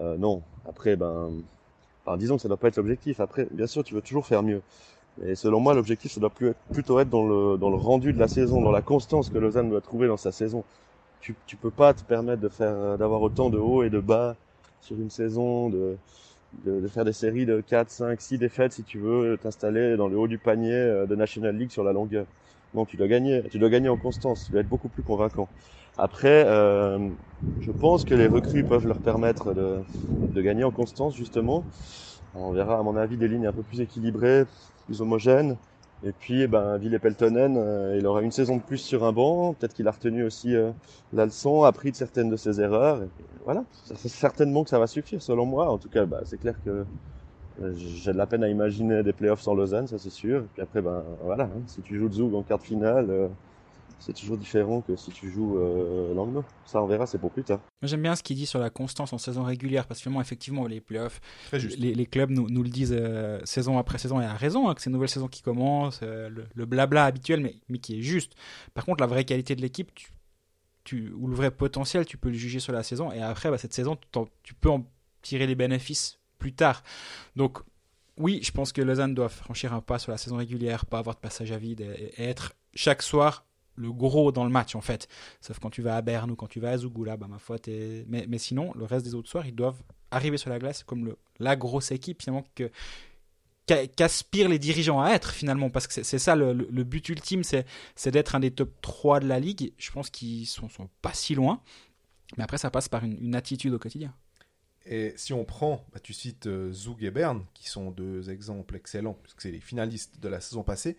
Euh, non. Après, ben, disons que ça doit pas être l'objectif. Après, bien sûr, tu veux toujours faire mieux. Et selon moi, l'objectif, ça doit plutôt être dans le, dans le rendu de la saison, dans la constance que Lausanne doit trouver dans sa saison. Tu, tu peux pas te permettre de faire, d'avoir autant de hauts et de bas sur une saison, de, de, de, faire des séries de 4, 5, 6 défaites si tu veux t'installer dans le haut du panier euh, de National League sur la longueur. Non, tu dois gagner, tu dois gagner en constance, tu dois être beaucoup plus convaincant. Après, euh, je pense que les recrues peuvent leur permettre de, de gagner en constance justement. On verra à mon avis des lignes un peu plus équilibrées, plus homogènes. Et puis, eh ben, Ville Peltonen, euh, il aura une saison de plus sur un banc. Peut-être qu'il a retenu aussi euh, la leçon, appris de certaines de ses erreurs. Voilà, c'est certainement que ça va suffire, selon moi. En tout cas, bah, c'est clair que euh, j'ai de la peine à imaginer des playoffs sans Lausanne, ça c'est sûr. Et puis après, ben voilà, hein, si tu joues Zug en quart de finale, euh, c'est toujours différent que si tu joues euh. Ça, on verra, c'est pour plus tard. J'aime bien ce qu'il dit sur la constance en saison régulière, parce que finalement, effectivement, les playoffs, les, les, clubs nous, nous le disent euh, saison après saison, et à raison, hein, que c'est une nouvelle saison qui commence, euh, le, blabla habituel, mais, mais qui est juste. Par contre, la vraie qualité de l'équipe, tu, tu, ou le vrai potentiel, tu peux le juger sur la saison, et après, bah, cette saison, tu peux en tirer les bénéfices plus tard. Donc, oui, je pense que Lausanne doit franchir un pas sur la saison régulière, pas avoir de passage à vide et, être chaque soir le gros dans le match en fait. Sauf quand tu vas à Berne ou quand tu vas à Zougoula, bah ma foi, mais, mais sinon, le reste des autres soirs, ils doivent arriver sur la glace comme la grosse équipe finalement que qu'aspirent les dirigeants à être finalement. Parce que c'est ça le, but ultime c'est d'être un des top 3 de la ligue. Je pense qu'ils sont, sont pas si loin. Mais après ça passe par une attitude au quotidien. Et si on prend, bah, tu cites euh, Zug et Bern, qui sont deux exemples excellents, puisque c'est les finalistes de la saison passée,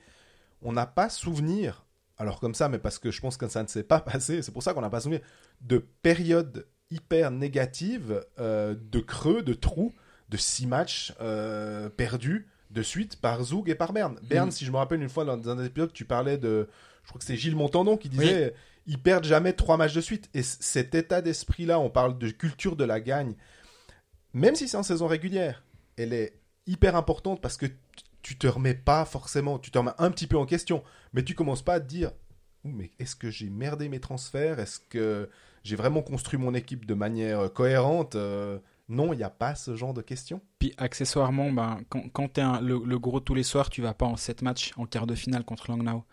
on n'a pas souvenir, alors comme ça, mais parce que je pense que ça ne s'est pas passé, c'est pour ça qu'on n'a pas souvenir, de périodes hyper négatives, euh, de creux, de trous, de six matchs euh, perdus de suite par Zug et par Bern. Bern, mm. si je me rappelle une fois dans un épisode, tu parlais de, je crois que c'est Gilles Montandon qui disait, ils perdent jamais trois matchs de suite. Et cet état d'esprit-là, on parle de culture de la gagne même si c'est en saison régulière, elle est hyper importante parce que tu te remets pas forcément, tu te remets un petit peu en question, mais tu commences pas à te dire mais est-ce que j'ai merdé mes transferts? Est-ce que j'ai vraiment construit mon équipe de manière euh, cohérente? Euh, Non, il n'y a pas ce genre de questions. Puis accessoirement, ben, quand, quand tu es le, gros tous les soirs, tu vas pas en 7 matchs en quart de finale contre Langnau.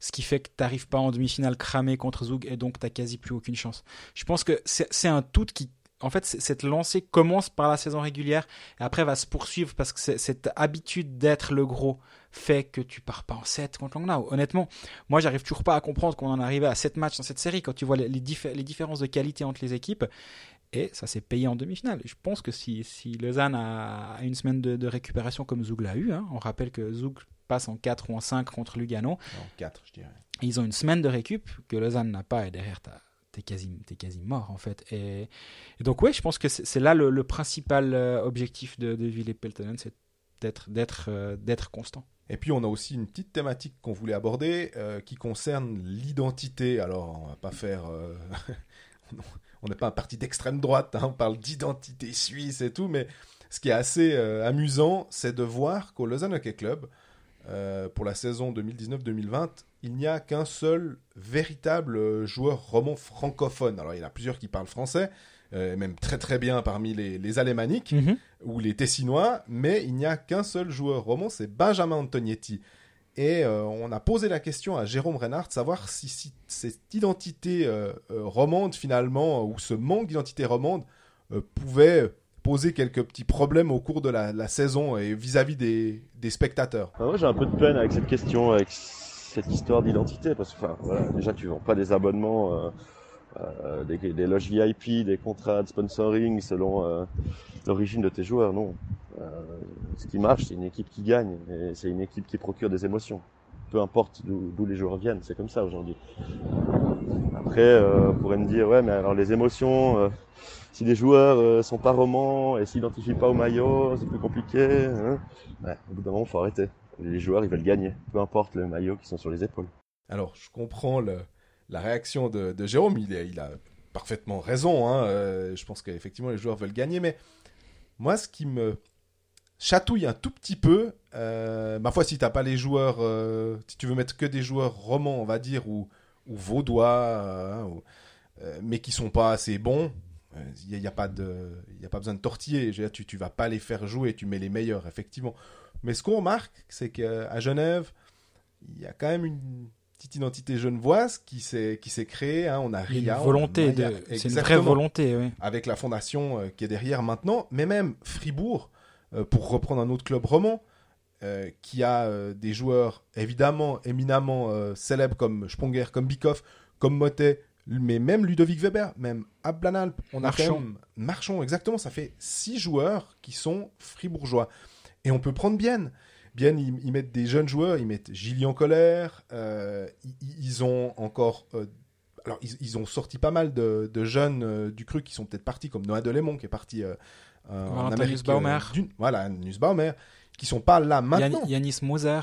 Ce qui fait que tu n'arrives pas en demi-finale cramé contre Zug et donc tu n'as quasi plus aucune chance. Je pense que c'est un tout qui en fait, cette lancée commence par la saison régulière et après va se poursuivre parce que cette habitude d'être le gros fait que tu pars pas en 7 contre Langnau. Honnêtement, moi, j'arrive toujours pas à comprendre qu'on en arrivait à 7 matchs dans cette série quand tu vois les, différences de qualité entre les équipes. Et ça s'est payé en demi-finale. Je pense que si, Lausanne a une semaine de, récupération comme Zoug l'a eu, hein, on rappelle que Zoug passe en 4 ou en 5 contre Lugano. En 4, je dirais. Ils ont une semaine de récup que Lausanne n'a pas et derrière, tu t'es quasi, mort en fait. Et, donc ouais, je pense que c'est là le, principal euh, objectif de, de Ville Peltonen, c'est euh, d'être constant. Et puis on a aussi une petite thématique qu'on voulait aborder euh, qui concerne l'identité. Alors on va pas faire, on n'est pas un parti d'extrême droite, hein, on parle d'identité suisse et tout, mais ce qui est assez amusant, c'est de voir qu'au Lausanne Hockey Club, pour la saison 2019-2020, il n'y a qu'un seul véritable euh, joueur roman francophone. Alors il y en a plusieurs qui parlent français, euh, même très très bien parmi les, les alémaniques mhm. ou les tessinois, mais il n'y a qu'un seul joueur roman, c'est Benjamin Antonietti. Et euh, on a posé la question à Jérôme Reinhardt, savoir si, cette identité romande finalement, ou ce manque d'identité romande, pouvait poser quelques petits problèmes au cours de la, saison et vis-à-vis des, spectateurs. Moi j'ai un peu de peine avec cette question, avec cette histoire d'identité parce que déjà tu vends pas des abonnements euh, euh, des, des, loges VIP des contrats de sponsoring selon euh, l'origine de tes joueurs non. Ce qui marche c'est une équipe qui gagne et c'est une équipe qui procure des émotions. Peu importe d'où les joueurs viennent c'est comme ça aujourd'hui. Après on pourrait me dire ouais mais alors les émotions si les joueurs sont pas romans et s'identifient pas au maillot c'est plus compliqué hein au bout d'un moment faut arrêter les joueurs, ils veulent gagner, peu importe le maillot qui sont sur les épaules. Alors, je comprends la réaction de, Jérôme. Il, il, a parfaitement raison. Hein. Euh, je pense qu'effectivement, les joueurs veulent gagner. Mais moi, ce qui me chatouille un tout petit peu, euh, ma foi, si tu n'as pas les joueurs, euh, si tu veux mettre que des joueurs romans, on va dire, ou, ou vaudois, hein, mais qui sont pas assez bons, il n'y a, pas de, a pas besoin de tortiller. tu ne vas pas les faire jouer, tu mets les meilleurs, effectivement. Mais ce qu'on remarque, c'est qu'à Genève, il y a quand même une petite identité genevoise qui s'est qui s'est créée. Hein. On a Ria, une volonté, c'est une vraie volonté, oui. Avec la fondation euh, qui est derrière maintenant, mais même Fribourg, euh, pour reprendre un autre club roman, euh, qui a euh, des joueurs évidemment éminemment euh, célèbres comme Sponger, comme Bikoff, comme Motet, mais même Ludovic Weber, même Ablanalp, on a Marchand. Marchand, exactement, ça fait six joueurs qui sont fribourgeois. Et on peut prendre Bienne. Bienne, ils, ils mettent des jeunes joueurs, ils mettent Gillian Colère, euh, ils, ils ont encore... euh, alors, ils, ils ont sorti pas mal de, de jeunes euh, du cru qui sont peut-être partis, comme Noah Delémon qui est parti en Amérique Nussbaumer. du- Voilà, Nussbaumer, qui sont pas là maintenant. Yann- Yanis Moser,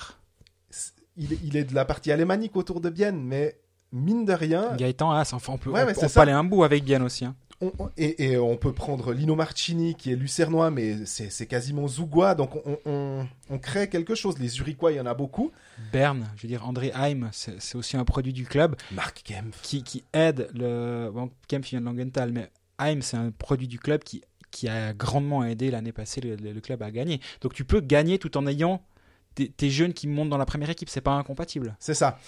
Il, est- il est de la partie alémanique autour de Bienne, mais mine de rien, Gaëtan Haas. Enfin, on peut, Ouais, on, ça. un bout avec Bien aussi. hein. on- et, et on peut prendre Lino Marcini qui est lucernois, mais c'est quasiment zougois, donc on, crée quelque chose. Les Zurichois, il y en a beaucoup. Berne, je veux dire, André Heim, c'est aussi un produit du club Marc Kempf. qui, qui aide le. Bon, Kempf vient de Langenthal, mais Heim, c'est un produit du club qui, qui a grandement aidé l'année passée le, le- le club à gagner. Donc tu peux gagner tout en ayant tes, tes jeunes qui montent dans la première équipe, c'est pas incompatible. C'est ça.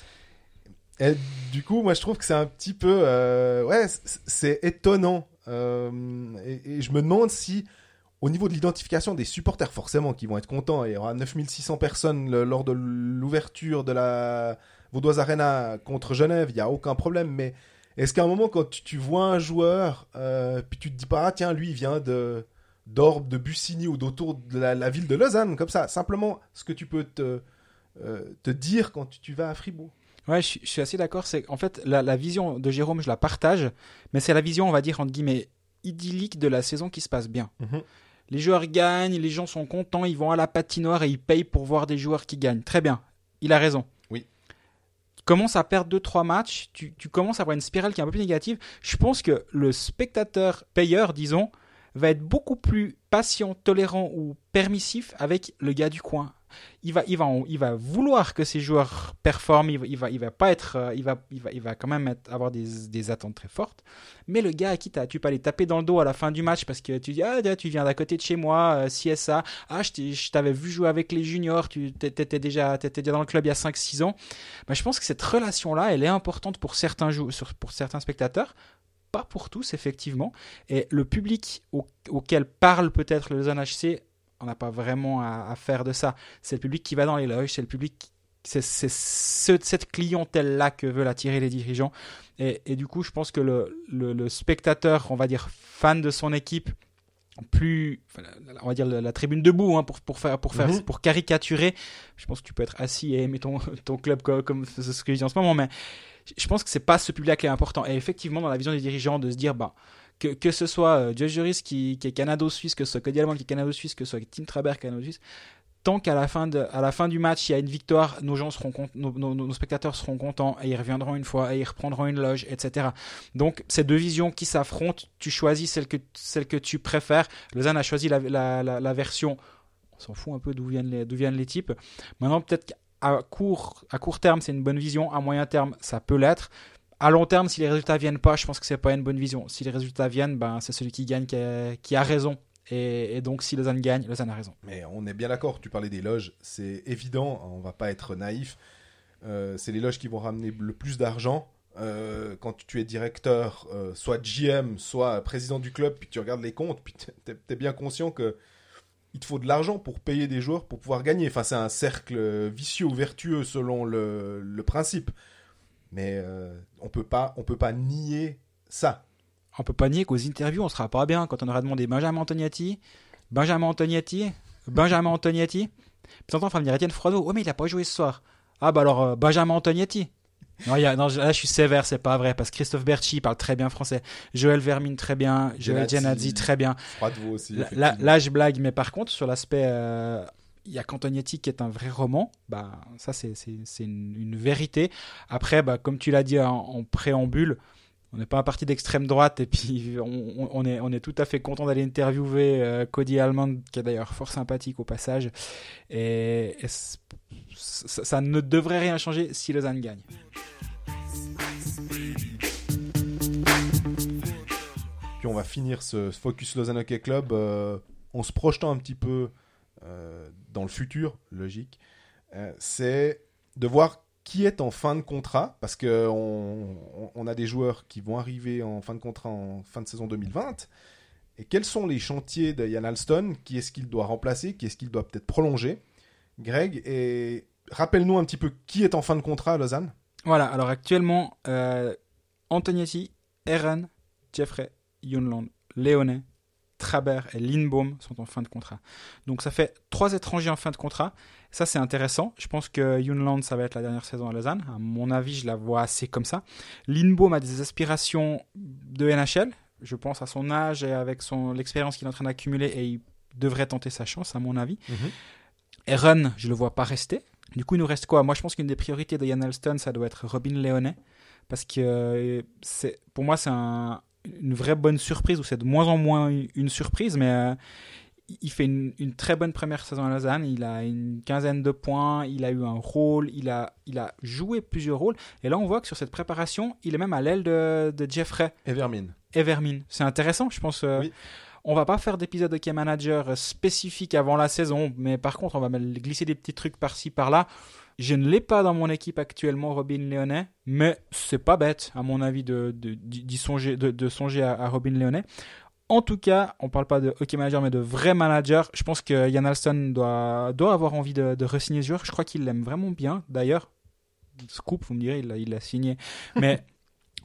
Du coup, moi, je trouve que c'est un petit peu, euh, ouais, c'est étonnant. Euh, et, je me demande si, au niveau de l'identification des supporters, forcément, qui vont être contents, il y aura 9600 personnes lors de l'ouverture de la Vaudoise Arena contre Genève, il n'y a aucun problème. Mais est-ce qu'à un moment, quand tu, vois un joueur, euh, puis tu te dis pas, ah, tiens, lui, il vient de d'Orbe, de Bussigny ou d'autour de la, ville de Lausanne, comme ça, simplement ce que tu peux te, dire quand tu vas à Fribourg. Ouais, je, suis- je suis assez d'accord. C'est en fait la, la vision de Jérôme, je la partage, mais c'est la vision, on va dire entre guillemets, idyllique de la saison qui se passe bien. Mhm. Les joueurs gagnent, les gens sont contents, ils vont à la patinoire et ils payent pour voir des joueurs qui gagnent. Très bien, il a raison. Oui. Tu commences à perdre 2-3 matchs, tu, tu commences à avoir une spirale qui est un peu plus négative. Je pense que le spectateur payeur, disons, va être beaucoup plus patient, tolérant ou permissif avec le gars du coin. Il va, il va, il va vouloir que ses joueurs performent. Il va, il va, il va pas être, euh, il va, il va, il va quand même avoir des, des attentes très fortes. Mais le gars à qui tu peux aller taper dans le dos à la fin du match parce que tu dis ah tu viens d'à côté de chez moi, euh, CSA, ah je t'avais vu jouer avec les juniors, tu étais déjà, t'étais déjà dans le club il y a 5-6 ans. Bah, je pense que cette relation là, elle est importante pour certains pour certains spectateurs. Pas pour tous, effectivement. Et le public au- auquel parle peut-être le Lausanne HC, on n'a pas vraiment à, à faire de ça. C'est le public qui va dans les loges, c'est le public, c'est c'est ce- cette clientèle-là que veulent attirer les dirigeants. Et, et du coup, je pense que le, le- le spectateur, on va dire fan de son équipe, plus, enfin, on va dire la, la tribune debout hein, pour, pour faire, pour faire, Mhm. pour caricaturer. Je pense que tu peux être assis et aimer ton, ton club comme, comme c'est ce que je dis en ce moment, mais je- pense que c'est pas ce public-là qui est important. Et effectivement, dans la vision des dirigeants, de se dire, bah, que, que ce soit euh, Josh Juris qui, qui est canado-suisse, que ce soit Cody Allemand qui est canado-suisse, que ce soit Tim Traber canado-suisse, tant qu'à la, fin de- à la fin du match, il y a une victoire, nos, gens seront nos, nos- spectateurs seront contents et ils reviendront une fois et ils reprendront une loge, etc. Donc, ces deux visions qui s'affrontent, tu choisis celle que, celle que tu préfères. Lausanne a choisi la, la, la, version, on s'en fout un peu d'où viennent les, viennent les types. Maintenant, peut-être qu'à court, à court terme, c'est une bonne vision, à moyen terme, ça peut l'être. À long terme, si les résultats viennent pas, je pense que c'est pas une bonne vision. Si les résultats viennent, ben, c'est celui qui gagne qui a, raison. Et, donc, si Lausanne gagne, Lausanne a raison. Mais on est bien d'accord, tu parlais des loges, c'est évident, on va pas être naïf. Euh, c'est les loges qui vont ramener le plus d'argent. Euh, quand tu es directeur, euh, soit GM, soit président du club, puis tu regardes les comptes, puis tu es, bien conscient que il te faut de l'argent pour payer des joueurs pour pouvoir gagner. Enfin, c'est un cercle vicieux ou vertueux selon le principe. Mais euh, on peut pas, on peut pas nier ça. On peut pas nier qu'aux interviews, on sera pas bien quand on aura demandé Benjamin Antoniati, Benjamin Antoniati, Benjamin Antoniati. Puis t'entends, enfin venir Étienne Froideau. Ouais, mais il a pas joué ce soir. Ah, bah alors, euh, Benjamin Antoniati. Non, y a, non, là, je suis sévère, c'est pas vrai, parce que Christophe Berchi parle très bien français. Joël Vermine, très bien. Joël. Genazzi, très bien. Là, là, là, je blague, mais par contre, sur l'aspect. euh, il y a Cantognetti qui est un vrai roman, bah, ça c'est une, vérité. Après, bah, comme tu l'as dit en, préambule, on n'est pas un parti d'extrême droite et puis on, est, tout à fait content d'aller interviewer euh, Cody Almond, qui est d'ailleurs fort sympathique au passage. Et, ça, ne devrait rien changer si Lausanne gagne. Puis on va finir ce Focus Lausanne Hockey Club euh, en se projetant un petit peu dans le futur, logique. Euh, c'est de voir qui est en fin de contrat, parce que on, on- on a des joueurs qui vont arriver en fin de contrat en fin de saison 2020. Et quels sont les chantiers de Yann Alston Qui est-ce qu'il doit remplacer Qui est-ce qu'il doit peut-être prolonger? Greg, et rappelle-nous un petit peu qui est en fin de contrat à Lausanne. Voilà, alors actuellement, euh, Antonietti, Eren, Jeffrey, Yunland, Léonet, Traber et Lindbaum sont en fin de contrat. Donc ça fait trois étrangers en fin de contrat. Ça c'est intéressant. Je pense que Yunland ça va être la dernière saison à Lausanne. À mon avis, je la vois assez comme ça. Lindbaum a des aspirations de NHL. Je pense à son âge et avec son l'expérience qu'il est en train d'accumuler et il devrait tenter sa chance à mon avis. Mhm. Eren, je le vois pas rester. Du coup, il nous reste quoi? Moi, je pense qu'une des priorités de Yann Alston, ça doit être Robin Léonet. Parce que euh, c'est, pour moi, c'est un, une vraie bonne surprise, ou c'est de moins en moins une surprise, mais euh, il fait une, une, très bonne première saison à Lausanne. Il a une quinzaine de points, il a eu un rôle, il a, il a joué plusieurs rôles. Et là, on voit que sur cette préparation, il est même à l'aile de, de Jeffrey. Evermine. Evermine. C'est intéressant, je pense. Euh, Oui. On va pas faire d'épisode de Key Manager spécifique avant la saison, mais par contre, on va glisser des petits trucs par-ci par-là. Je ne l'ai pas dans mon équipe actuellement, Robin Léonet, mais c'est pas bête, à mon avis, de, songer, de, songer à, Robin Léonet. En tout cas, on parle pas de hockey manager, mais de vrai manager. Je pense que Yann Alston doit, avoir envie de, de re-signer ce joueur. Je crois qu'il l'aime vraiment bien. D'ailleurs, scoop, vous me direz, il l'a signé. Mais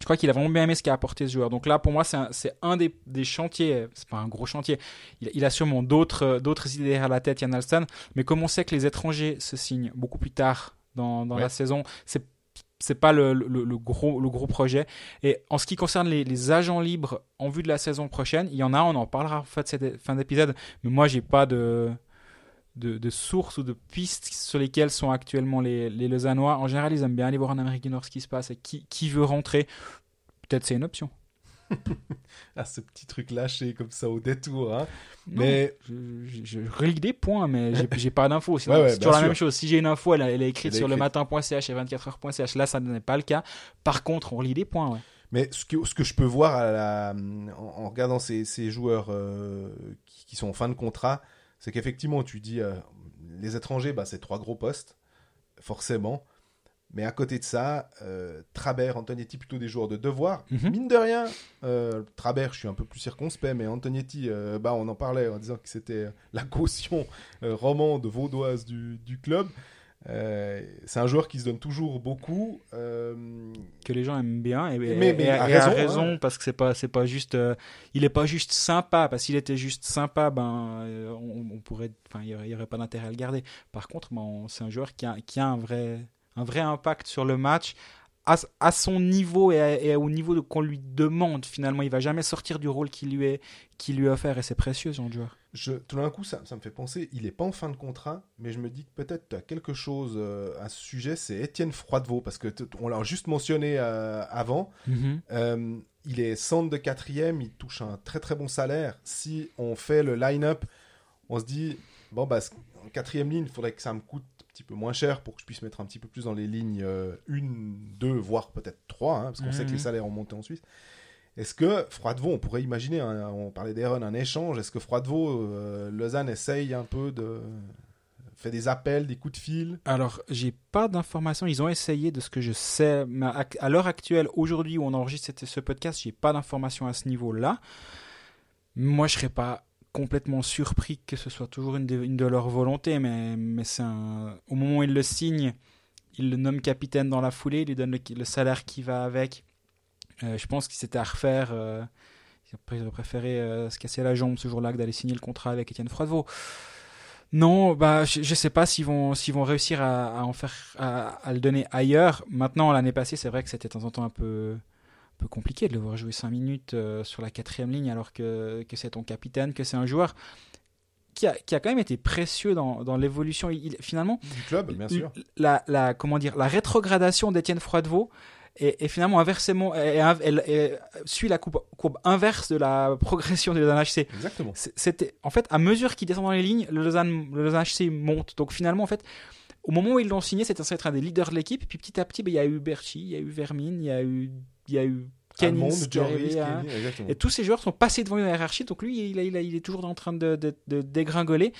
je crois qu'il a vraiment bien aimé ce qu'a apporté ce joueur. Donc là, pour moi, c'est un, un des, des chantiers. C'est pas un gros chantier. Il, il a sûrement d'autres, d'autres idées derrière la tête, Yann Alston. Mais comme on sait que les étrangers se signent beaucoup plus tard dans, dans Ouais. la saison, c'est c'est pas le, le, le gros, le gros projet. Et en ce qui concerne les, les agents libres en vue de la saison prochaine, il y en a, on en parlera en fait cette fin d'épisode. Mais moi, j'ai pas de, de, de sources ou de pistes sur lesquelles sont actuellement les, les Lausannois. En général, ils aiment bien aller voir en Amérique du Nord ce qui se passe et qui, qui veut rentrer. Peut-être c'est une option. Ah, ce petit truc lâché comme ça au détour. Hein. Non, Mais je, je, je relis des points, mais j'ai- pas d'infos. Sinon, Ouais, ouais, c'est toujours la même chose. Si j'ai une info, elle, elle est écrite Elle sur le matin.ch et 24h.ch. Là, ça n'est pas le cas. Par contre, on relit des points. Ouais. Mais ce que, ce que je peux voir à la- en, en regardant ces, ces joueurs euh, qui, qui sont en fin de contrat, c'est qu'effectivement, tu dis, euh, les étrangers, bah, c'est trois gros postes, forcément. Mais à côté de ça, euh, Trabert, Antonietti, plutôt des joueurs de devoir. Mhm. Mine de rien, euh, Trabert, je suis un peu plus circonspect, mais Antonietti, euh, bah, on en parlait en disant que c'était la caution euh, romande vaudoise du, du club. Euh, c'est un joueur qui se donne toujours beaucoup. euh, que les gens aiment bien et, et- Mais- et- à raison, hein. parce que c'est pas c'est pas juste euh, il est pas juste sympa parce qu'il était juste sympa ben on, on pourrait enfin il y aurait, pas d'intérêt à le garder par contre ben, c'est un joueur qui a, qui a un vrai un vrai impact sur le match à, à son niveau et, à- et au niveau qu'on lui demande finalement. Il va jamais sortir du rôle qui lui est qui lui est offert. Et c'est précieux de joueur. Je, tout d'un coup, ça, ça me fait penser, il est pas en fin de contrat, mais je me dis que peut-être tu as quelque chose euh, à ce sujet, c'est Étienne Froidevaux, parce que on l'a juste mentionné euh, avant. Euh, il est centre de quatrième, il touche un très très bon salaire. Si on fait le line-up, on se dit, bon, bah, en quatrième ligne, il faudrait que ça me coûte petit peu moins cher pour que je puisse mettre un petit peu plus dans les lignes 1, 2, voire peut-être 3, parce qu'on sait que les salaires ont monté en Suisse. Est-ce que Froidevaux, on pourrait imaginer, hein, on parlait d'Aaron, un échange, est-ce que Froidevaux, euh, Lausanne essaye un peu de... fait des appels, des coups de fil? Alors, j'ai pas d'informations. Ils ont essayé de ce que je sais. Mais à, l'heure actuelle, aujourd'hui où on enregistre ce podcast, j'ai pas d'informations à ce niveau-là. Moi, je serais pas complètement surpris que ce soit toujours une de, une de leurs volontés, mais, mais c'est un... au moment où ils le signent, ils le nomment capitaine dans la foulée, ils lui donnent le, salaire qui va avec. Euh, je pense que c'était à refaire. Euh, ils auraient préféré euh, se casser la jambe ce jour-là que d'aller signer le contrat avec Étienne Froidevaux. Non, bah, je, je sais pas s'ils vont, s'ils vont réussir à, en faire, à, à le donner ailleurs. Maintenant, l'année passée, c'est vrai que c'était de temps en temps un peu, peu compliqué de le voir jouer 5 minutes euh, sur la quatrième ligne alors que, que c'est ton capitaine, que c'est un joueur qui a, qui a quand même été précieux dans, dans l'évolution. Il, finalement, du club, bien sûr. la, la, comment dire, la rétrogradation d'Étienne Froidevaux est, est finalement inversement, elle- elle suit la courbe, courbe inverse de la progression de Lausanne HC. Exactement. C'était, en fait, à mesure qu'il descend dans les lignes, le Lausanne, le Lausanne HC monte. Donc finalement, en fait, au moment où ils l'ont signé, c'était censé être un des leaders de l'équipe. Puis petit à petit, ben, il y a eu Berchi, il y a eu Vermine, il y a eu, il y a eu Joris, arrivé, hein. Et tous ces joueurs sont passés devant une hiérarchie, donc lui, il, est toujours en train de, de- de dégringoler.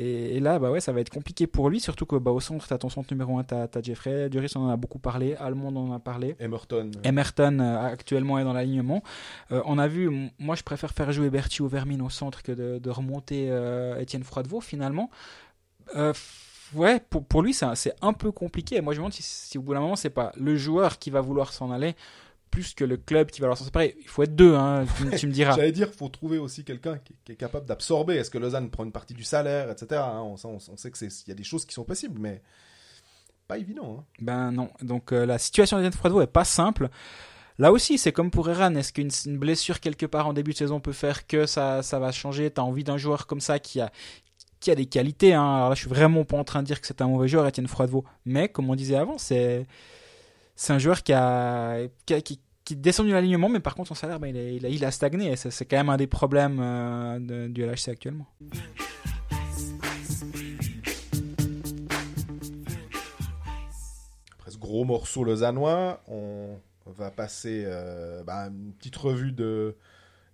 Et, et là, bah ouais, ça va être compliqué pour lui, surtout que bah, au centre, tu as ton centre numéro 1, tu as, Jeffrey. Duris, on en a beaucoup parlé. Almond, on en a parlé. Emerton. Emerton euh, actuellement est dans l'alignement. Euh, on a vu, moi je préfère faire jouer Berti ou Vermine au centre que de, de remonter euh, Étienne Froidevaux finalement. Euh, ouais, pour, pour lui, c'est un peu compliqué. Moi, je me demande si, si au bout d'un moment, c'est pas le joueur qui va vouloir s'en aller plus que le club qui va leur s'en séparer. Il faut être deux, hein, tu, me diras. J'allais dire, faut trouver aussi quelqu'un qui, est capable d'absorber. Est-ce que Lausanne prend une partie du salaire, etc. Hein, on, sait qu'il y a des choses qui sont possibles, mais pas évident. Hein. Ben non. Donc euh, la situation de Froidevaux est pas simple. Là aussi, c'est comme pour Eran. Est-ce qu'une blessure quelque part en début de saison peut faire que ça, ça va changer? Tu as envie d'un joueur comme ça qui a, qui a des qualités. Hein. Alors là, je suis vraiment pas en train de dire que c'est un mauvais joueur, Etienne Froidevaux. Mais comme on disait avant, c'est c'est un joueur qui a, qui, qui, descend du alignement, mais par contre son salaire, ben, il, a, stagné. C'est quand même un des problèmes euh, du LHC actuellement. Après ce gros morceau lausannois, on va passer euh, bah, une petite revue de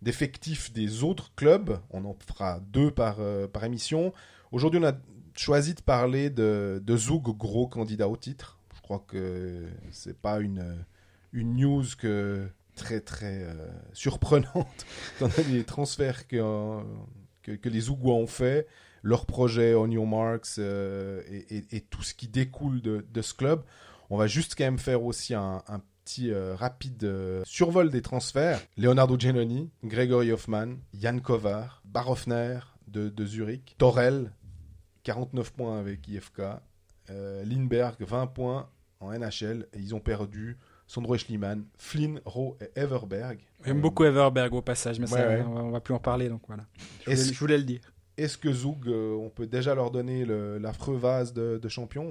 d'effectifs des autres clubs. On en fera deux par, euh, par émission. Aujourd'hui, on a choisi de parler de, de Zoug, gros candidat au titre crois que c'est pas une, une news que très très euh, surprenante dans les transferts que, que, que, les Ougouas ont fait, leur projet Onion Marks euh, et, et, tout ce qui découle de, de, ce club. On va juste quand même faire aussi un, un petit euh, rapide survol des transferts. Leonardo Genoni, Gregory Hoffman, Jan Kovar, Barofner de, de Zurich, Torel, 49 points avec IFK, Lindbergh, 20 points en NHL et ils ont perdu Sondro Schliemann, Flynn, Rowe et Everberg. J'aime beaucoup Everberg au passage, mais ça, On, va, plus en parler, donc voilà. Je voulais, le dire. Est-ce que Zoug, euh, on peut déjà leur donner l'affreux vase de, champion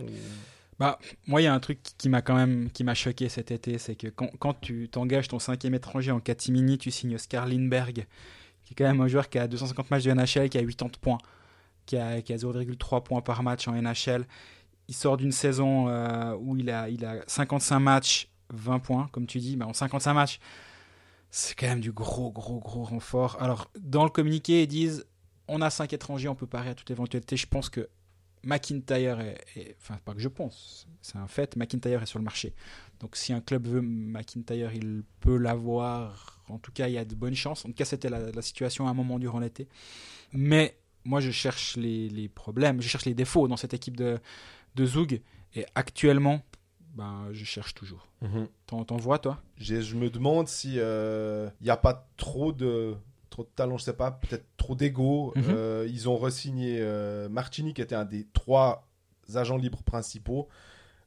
Bah, moi, il y a un truc qui m'a quand même qui m'a choqué cet été, c'est que quand, tu t'engages ton cinquième étranger en catimini, tu signes Oscar Lindberg, qui est quand même un joueur qui a 250 matchs de NHL, qui a 80 points, qui a, qui a 0,3 points par match en NHL il sort d'une saison euh, où il a, il a 55 matchs, 20 points, comme tu dis. Mais en 55 matchs, c'est quand même du gros, gros, gros renfort. Alors, dans le communiqué, ils disent on a 5 étrangers, on peut parer à toute éventualité. Je pense que McIntyre est, Enfin, pas que je pense, c'est un fait, McIntyre est sur le marché. Donc, si un club veut McIntyre, il peut l'avoir. En tout cas, il y a de bonnes chances. En tout cas, c'était la, la situation à un moment durant l'été. Mais moi, je cherche les, les, problèmes, je cherche les défauts dans cette équipe de, de Zoug. Et actuellement, ben, je cherche toujours. Mhm. T'en vois, toi? Je me demande si il euh, n'y a pas trop de, trop de talent, je sais pas, peut-être trop d'ego. Mhm. Euh, ils ont re-signé euh, Martini, qui était un des trois agents libres principaux.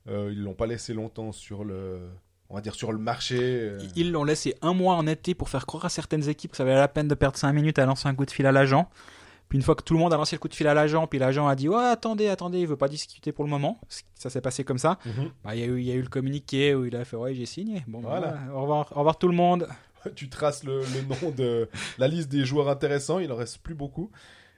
ils l'ont pas laissé longtemps sur le, on va dire sur le marché. Ils l'ont laissé un mois en été pour faire croire à certaines équipes que ça valait la peine de perdre 5 minutes à lancer un coup de fil à l'agent. Puis une fois que tout le monde a lancé le coup de fil à l'agent, puis l'agent a dit ouais attendez attendez, il veut pas discuter pour le moment. Ça s'est passé comme ça. Mhm. Bah, il y, a eu, y a eu le communiqué où il a fait ouais j'ai signé. Bon voilà. au revoir au revoir tout le monde. tu traces le, nom de la liste des joueurs intéressants. Il en reste plus beaucoup.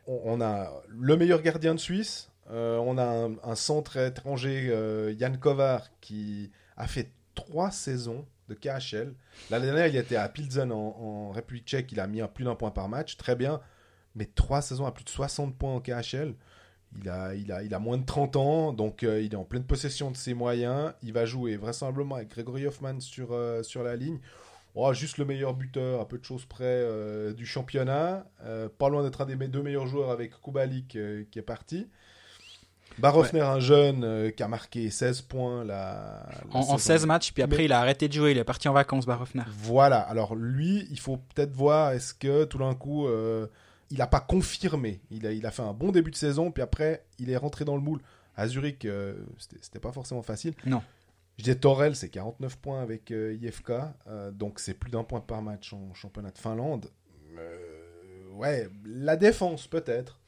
On, a le meilleur gardien de Suisse. Euh, on a un, centre étranger euh, Jan Kovar qui a fait trois saisons de KHL. L'année dernière, il était à Pilsen en, en République tchèque. Il a mis un plus d'un point par match. Très bien mais trois saisons à plus de 60 points en KHL. Il a, il, a, il a moins de 30 ans, donc euh, il est en pleine possession de ses moyens. Il va jouer vraisemblablement avec Gregory Hoffman sur, euh, sur la ligne. Oh, juste le meilleur buteur, à peu de choses près euh, du championnat. pas loin d'être un des deux meilleurs joueurs avec Kubalik qui est parti. Barofner, un jeune qui a marqué 16 points la, en, 16 matchs, puis après il a arrêté de jouer, il est parti en vacances, Barofner. Voilà, alors lui, il faut peut-être voir, est-ce que tout d'un coup il n'a pas confirmé. Il a, il a fait un bon début de saison, puis après, il est rentré dans le moule. À Zurich, euh, c'était pas forcément facile. Non. Je disais Torel, c'est 49 points avec euh, IFK, euh, donc c'est plus d'un point par match en championnat de Finlande. ouais, la défense peut-être.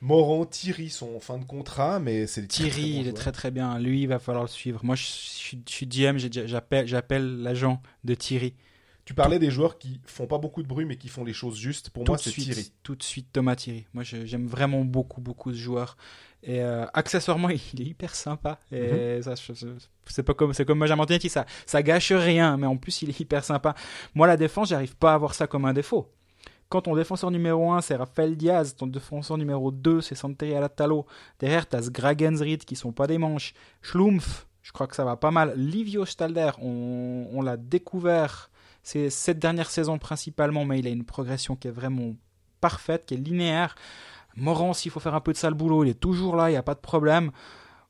Moran, Thierry sont en fin de contrat, mais c'est Thierry, il est très très bien. Lui, il va falloir le suivre. Moi, je, je, je suis DM, j'appelle l'agent de Thierry. Tu parlais des joueurs qui font pas beaucoup de bruit mais qui font les choses justes. Pour moi, c'est Thierry. Tout de suite, Thomas Thierry. Moi, j'aime vraiment beaucoup, beaucoup ce joueur. Et euh, accessoirement, il est hyper sympa. Et mhm. c'est pas comme, c'est comme Benjamin qui ça, ça gâche rien, mais en plus, il est hyper sympa. Moi, la défense, j'arrive pas à voir ça comme un défaut. Quand ton défenseur numéro 1, c'est Raphaël Diaz, ton défenseur numéro 2, c'est Santeri Alatalo. Derrière, t'as Sgragensrit qui sont pas des manches. Schlumpf, je crois que ça va pas mal. Livio Stalder, on, on l'a découvert c'est cette dernière saison principalement, mais il a une progression qui est vraiment parfaite, qui est linéaire. Moran, s'il faut faire un peu de sale boulot, il est toujours là, il n'y a pas de problème.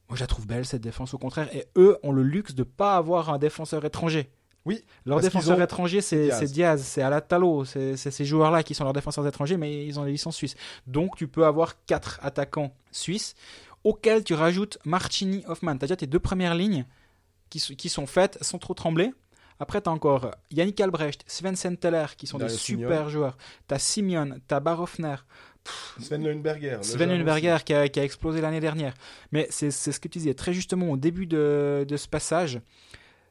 Moi, je la trouve belle, cette défense, au contraire. Et eux ont le luxe de ne pas avoir un défenseur étranger. Oui. Leur défenseur étranger, c'est Diaz, c'est Alatalo, c'est ces joueurs-là qui sont leurs défenseurs étrangers, mais ils ont des licences suisses. Donc, tu peux avoir quatre attaquants suisses auxquels tu rajoutes Marchini, Hoffman. Tu as déjà tes deux premières lignes qui, qui sont faites sans trop trembler. Après, tu as encore Yannick Albrecht, Sven Senteller, qui sont des super joueurs. Tu as Simeon, tu as Barofner. Sven Lundberger. Sven Lundberger qui a, qui a, explosé l'année dernière. Mais c'est ce que tu disais très justement au début de, de ce passage.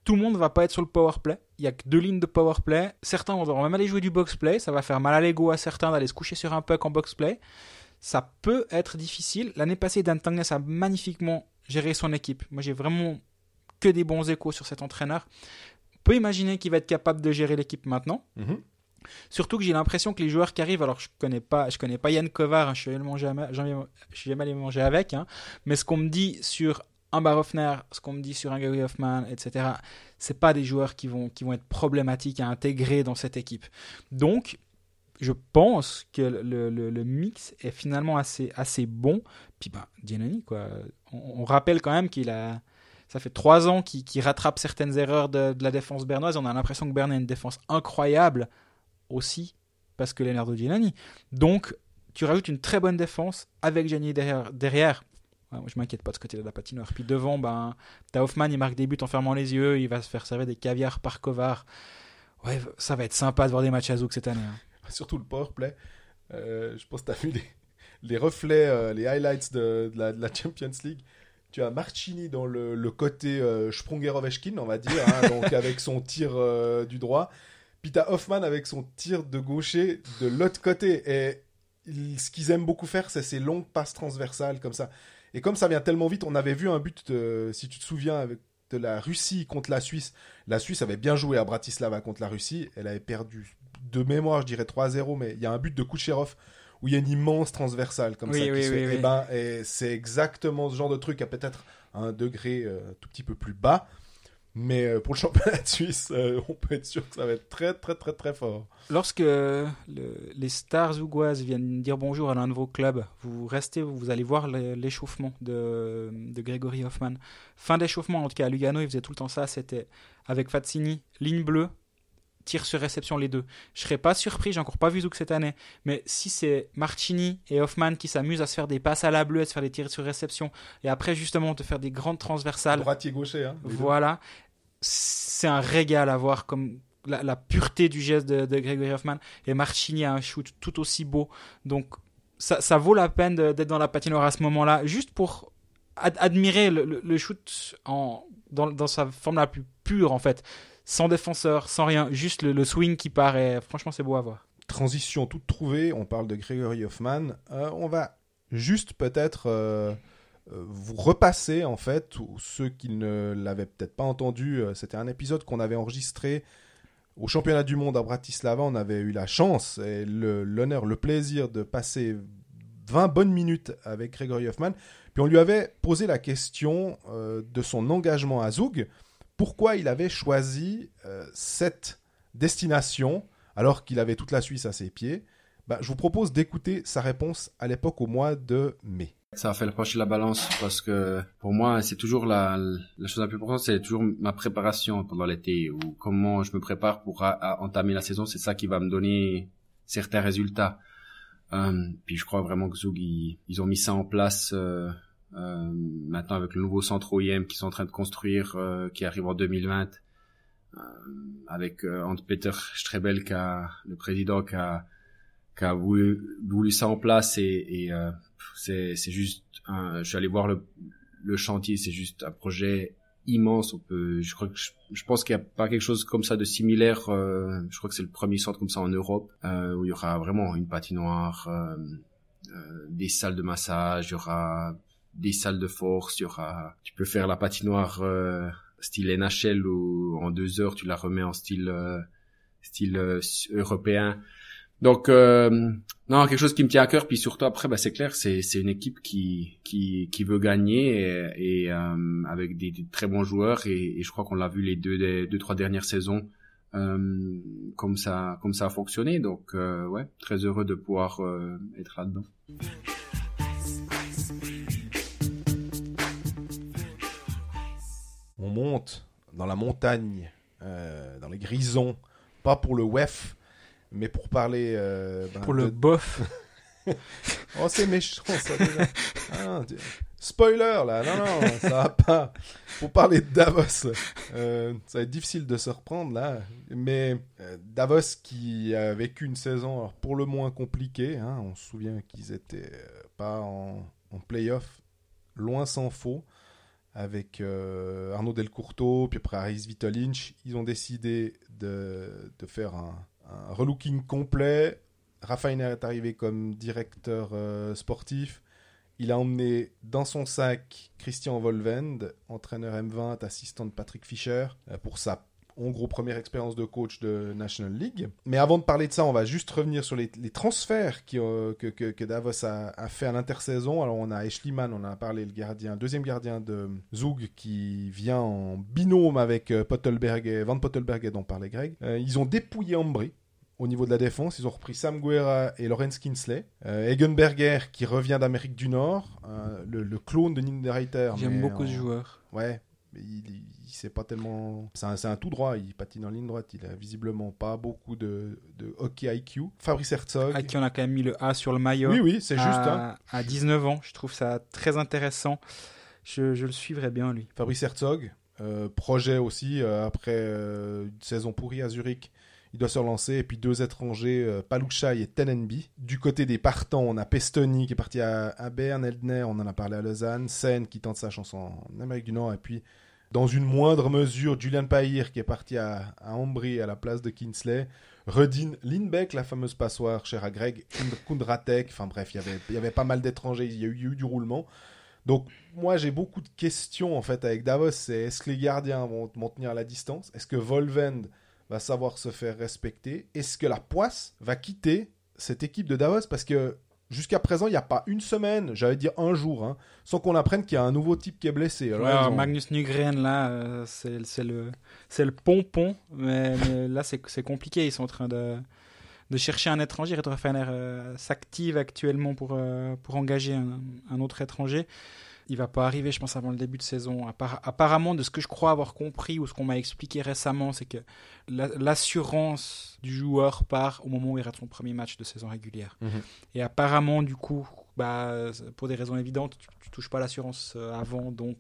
Tout le monde ne va pas être sur le power play. Il y a que deux lignes de power play. Certains vont même aller jouer du box play. Ça va faire mal à l'ego à certains d'aller se coucher sur un puck en box play. Ça peut être difficile. L'année passée, Dan Tangnes a magnifiquement géré son équipe. Moi, j'ai vraiment que des bons échos sur cet entraîneur peut imaginer qu'il va être capable de gérer l'équipe maintenant. Mhm. Surtout que j'ai l'impression que les joueurs qui arrivent, alors je connais pas, je connais pas Yann Kovar, hein, je suis jamais, je suis jamais allé manger avec, hein, mais ce qu'on me dit sur un Barofner, ce qu'on me dit sur un Gary Hoffman, etc., c'est pas des joueurs qui vont, qui vont être problématiques à intégrer dans cette équipe. Donc, je pense que le, le, mix est finalement assez, assez bon. Puis, ben, Giannini, quoi. on rappelle quand même qu'il a, ça fait trois ans qu'il rattrape certaines erreurs de, la défense bernoise. On a l'impression que Berne a une défense incroyable aussi, parce que Leonardo Giannini. Donc, tu rajoutes une très bonne défense avec Gianni derrière. Ouais, je m'inquiète pas de ce côté de la patinoire. Puis devant, ben, t'as Hoffman, il marque des buts en fermant les yeux, il va se faire servir des caviars par Kovar. Ouais, ça va être sympa de voir des matchs à Zouk cette année. Hein. Surtout le powerplay. Euh, je pense que tu as vu les, reflets, euh, les highlights de, la, Champions League tu as Marchini dans le, côté euh, Sprunger-Ovechkin, on va dire, hein, donc avec son tir euh, du droit. Puis tu as Hoffman avec son tir de gaucher de l'autre côté. Et ce qu'ils aiment beaucoup faire, c'est ces longues passes transversales comme ça. Et comme ça vient tellement vite, on avait vu un but, si tu te souviens, avec, de la Russie contre la Suisse. La Suisse avait bien joué à Bratislava contre la Russie. Elle avait perdu de mémoire, je dirais 3-0, mais il y a un but de Kucherov où il y a une immense transversale comme ça qui se fait. Et, ben, et c'est exactement ce genre de truc à peut-être un degré euh, tout petit peu plus bas. Mais euh, pour le championnat de Suisse, euh, on peut être sûr que ça va être très, très, très, très fort. Lorsque les stars ougoises viennent dire bonjour à l'un de vos clubs, vous restez, vous allez voir l'échauffement de, de Grégory Hoffman. Fin d'échauffement, en tout cas à Lugano, il faisait tout le temps ça. C'était avec Fazzini, ligne bleue, tir sur réception les deux. Je serais pas surpris, j'ai encore pas vu Zouk cette année, mais si c'est Martini et Hoffman qui s'amusent à se faire des passes à la bleue, à se faire des tirs sur réception, et après justement de faire des grandes transversales. Droitier gaucher, hein, Voilà. C'est un régal à voir comme la, pureté du geste de, de, Gregory Hoffman. Et Martini a un shoot tout aussi beau. Donc ça, vaut la peine d'être dans la patinoire à ce moment-là, juste pour admirer le, shoot en, dans, dans, sa forme la plus pure en fait sans défenseur, sans rien, juste le, swing qui paraît. Franchement, c'est beau à voir. Transition toute trouvée, on parle de Gregory Hoffman. Euh, on va juste peut-être euh, euh, vous repasser, en fait, ceux qui ne l'avaient peut-être pas entendu, c'était un épisode qu'on avait enregistré au championnat du monde à Bratislava. On avait eu la chance et l'honneur, le, plaisir de passer 20 bonnes minutes avec Gregory Hoffman. Puis on lui avait posé la question de son engagement à Zug pourquoi il avait choisi euh, cette destination alors qu'il avait toute la Suisse à ses pieds. Bah, je vous propose d'écouter sa réponse à l'époque au mois de mai. Ça a fait le pencher de la balance parce que pour moi, c'est toujours la, la chose la plus importante, c'est toujours ma préparation pendant l'été ou comment je me prépare pour entamer la saison. C'est ça qui va me donner certains résultats. Euh, puis je crois vraiment que Zug, ils, ont mis ça en place euh, euh, maintenant avec le nouveau centre OIM qu'ils sont en train de construire, euh, qui arrive en 2020, euh, avec Hans-Peter Strebel, qui a, le président, qui a, qui a voulu, voulu, ça en place et, et c'est, c'est juste, un, je suis allé voir le, le chantier, c'est juste un projet immense. On peut, je crois que je, pense qu'il n'y a pas quelque chose comme ça de similaire. Euh, je crois que c'est le premier centre comme ça en Europe euh, où il y aura vraiment une patinoire, euh, des salles de massage, il y aura des salles de force, il y aura, tu peux faire la patinoire euh, style NHL où en deux heures tu la remets en style euh, style euh, européen. Donc non quelque chose qui me tient à cœur puis surtout après bah c'est clair c'est c'est une équipe qui qui qui veut gagner et, et avec des, très bons joueurs et, et je crois qu'on l'a vu les deux deux trois dernières saisons comme ça comme ça a fonctionné donc ouais très heureux de pouvoir être là dedans. On monte dans la montagne, euh, dans les grisons, pas pour le WEF, mais pour parler. euh, ben, Pour de- le bof. Oh, c'est méchant, ça, déjà. Ah. Spoiler, là. Non, non, ça va pas. Pour parler de Davos, euh, ça va être difficile de se reprendre, là. Mais euh, Davos qui a vécu une saison, alors, pour le moins compliquée, hein, on se souvient qu'ils étaient pas en, en playoff, loin s'en faut, avec euh, Arnaud Delcourteau, puis après Aris Vitolinch. Ils ont décidé de, faire un, un relooking complet. Raphaël est arrivé comme directeur euh, sportif. Il a emmené dans son sac Christian Volvend, entraîneur M20, assistant de Patrick Fischer, euh, pour sa en gros première expérience de coach de National League. Mais avant de parler de ça, on va juste revenir sur les, les transferts qui, euh, que, que- que Davos a, a fait à l'intersaison. Alors on a Eschliman, on a parlé, le gardien, deuxième gardien de Zug, qui vient en binôme avec euh, Pottelberg et Van Pottelberg dont parlait Greg. Euh, ils ont dépouillé Ambry au niveau de la défense. Ils ont repris Sam Guerra et Lorenz Kinsley. Euh, Egenberger qui revient d'Amérique du Nord, euh, le, le clone de Niederreiter. J'aime beaucoup en- ce joueur. Ouais, mais il, il, il sait pas tellement. C'est un, c'est un tout droit, il patine en ligne droite. Il a visiblement pas beaucoup de, de hockey IQ. Fabrice Herzog. À qui on a quand même mis le A sur le maillot. Oui, oui, c'est juste. à, hein. à 19 ans. Je trouve ça très intéressant. Je, je le suivrai bien, lui. Fabrice Herzog, euh, projet aussi, euh, après euh, une saison pourrie à Zurich, il doit se relancer. Et puis deux étrangers, Palouchai et Tenenby. Du côté des partants, on a Pestoni qui est parti à, à Berne, Eldner, on en a parlé à Lausanne, Sen qui tente sa chance en Amérique du Nord. Et puis, dans une moindre mesure, Julian Pahir qui est parti à, à à la place de Kinsley. Redin Lindbeck, la fameuse passoire, chère à Greg Kund- Kundratek. Enfin bref, il y avait- pas mal d'étrangers, il y a eu, y a eu du roulement. Donc, moi, j'ai beaucoup de questions en fait avec Davos. C'est est-ce que les gardiens vont, vont tenir la distance? Est-ce que Volvend va savoir se faire respecter? Est-ce que la poisse va quitter cette équipe de Davos? Parce que jusqu'à présent, il n'y a pas une semaine, j'allais dire un jour, hein, sans qu'on apprenne qu'il y a un nouveau type qui est blessé. Alors, Ouais, ils ont- Magnus Nygren, là, euh, c'est c'est le, c'est le pompon. Mais, mais là, c'est c'est compliqué. Ils sont en train de, de chercher un étranger. Retro euh, s'active actuellement pour, euh, pour engager un, un autre étranger. Il va pas arriver, je pense, avant le début de saison. Apparemment, de ce que je crois avoir compris ou ce qu'on m'a expliqué récemment, c'est que la- l'assurance du joueur part au moment où il rate son premier match de saison régulière. Mhm. Et apparemment, du coup, bah, pour des raisons évidentes, tu, tu touches pas l'assurance euh, avant, donc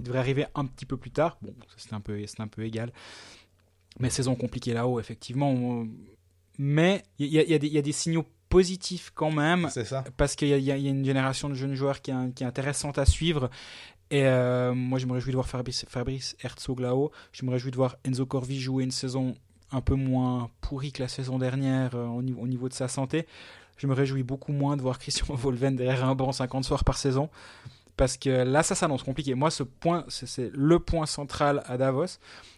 il devrait arriver un petit peu plus tard. Bon, c'est un peu, c'est un peu égal. Mais saison compliquée là-haut, effectivement. On- Mais il y, y a des signaux positifs quand même C'est ça. parce qu'il y, a- y une génération de jeunes joueurs qui est, qui est intéressante à suivre. Et euh, moi, je me réjouis de voir Fabrice, Fabrice Herzog là-haut. Je me réjouis de voir Enzo Corvi jouer une saison un peu moins pourrie que la saison dernière euh, au, niveau, au niveau de sa santé. Je me réjouis beaucoup moins de voir Christian Volven derrière un banc 50 soirs par saison. Parce que là, ça s'annonce compliqué. Moi, ce point, c'est- le point central à Davos.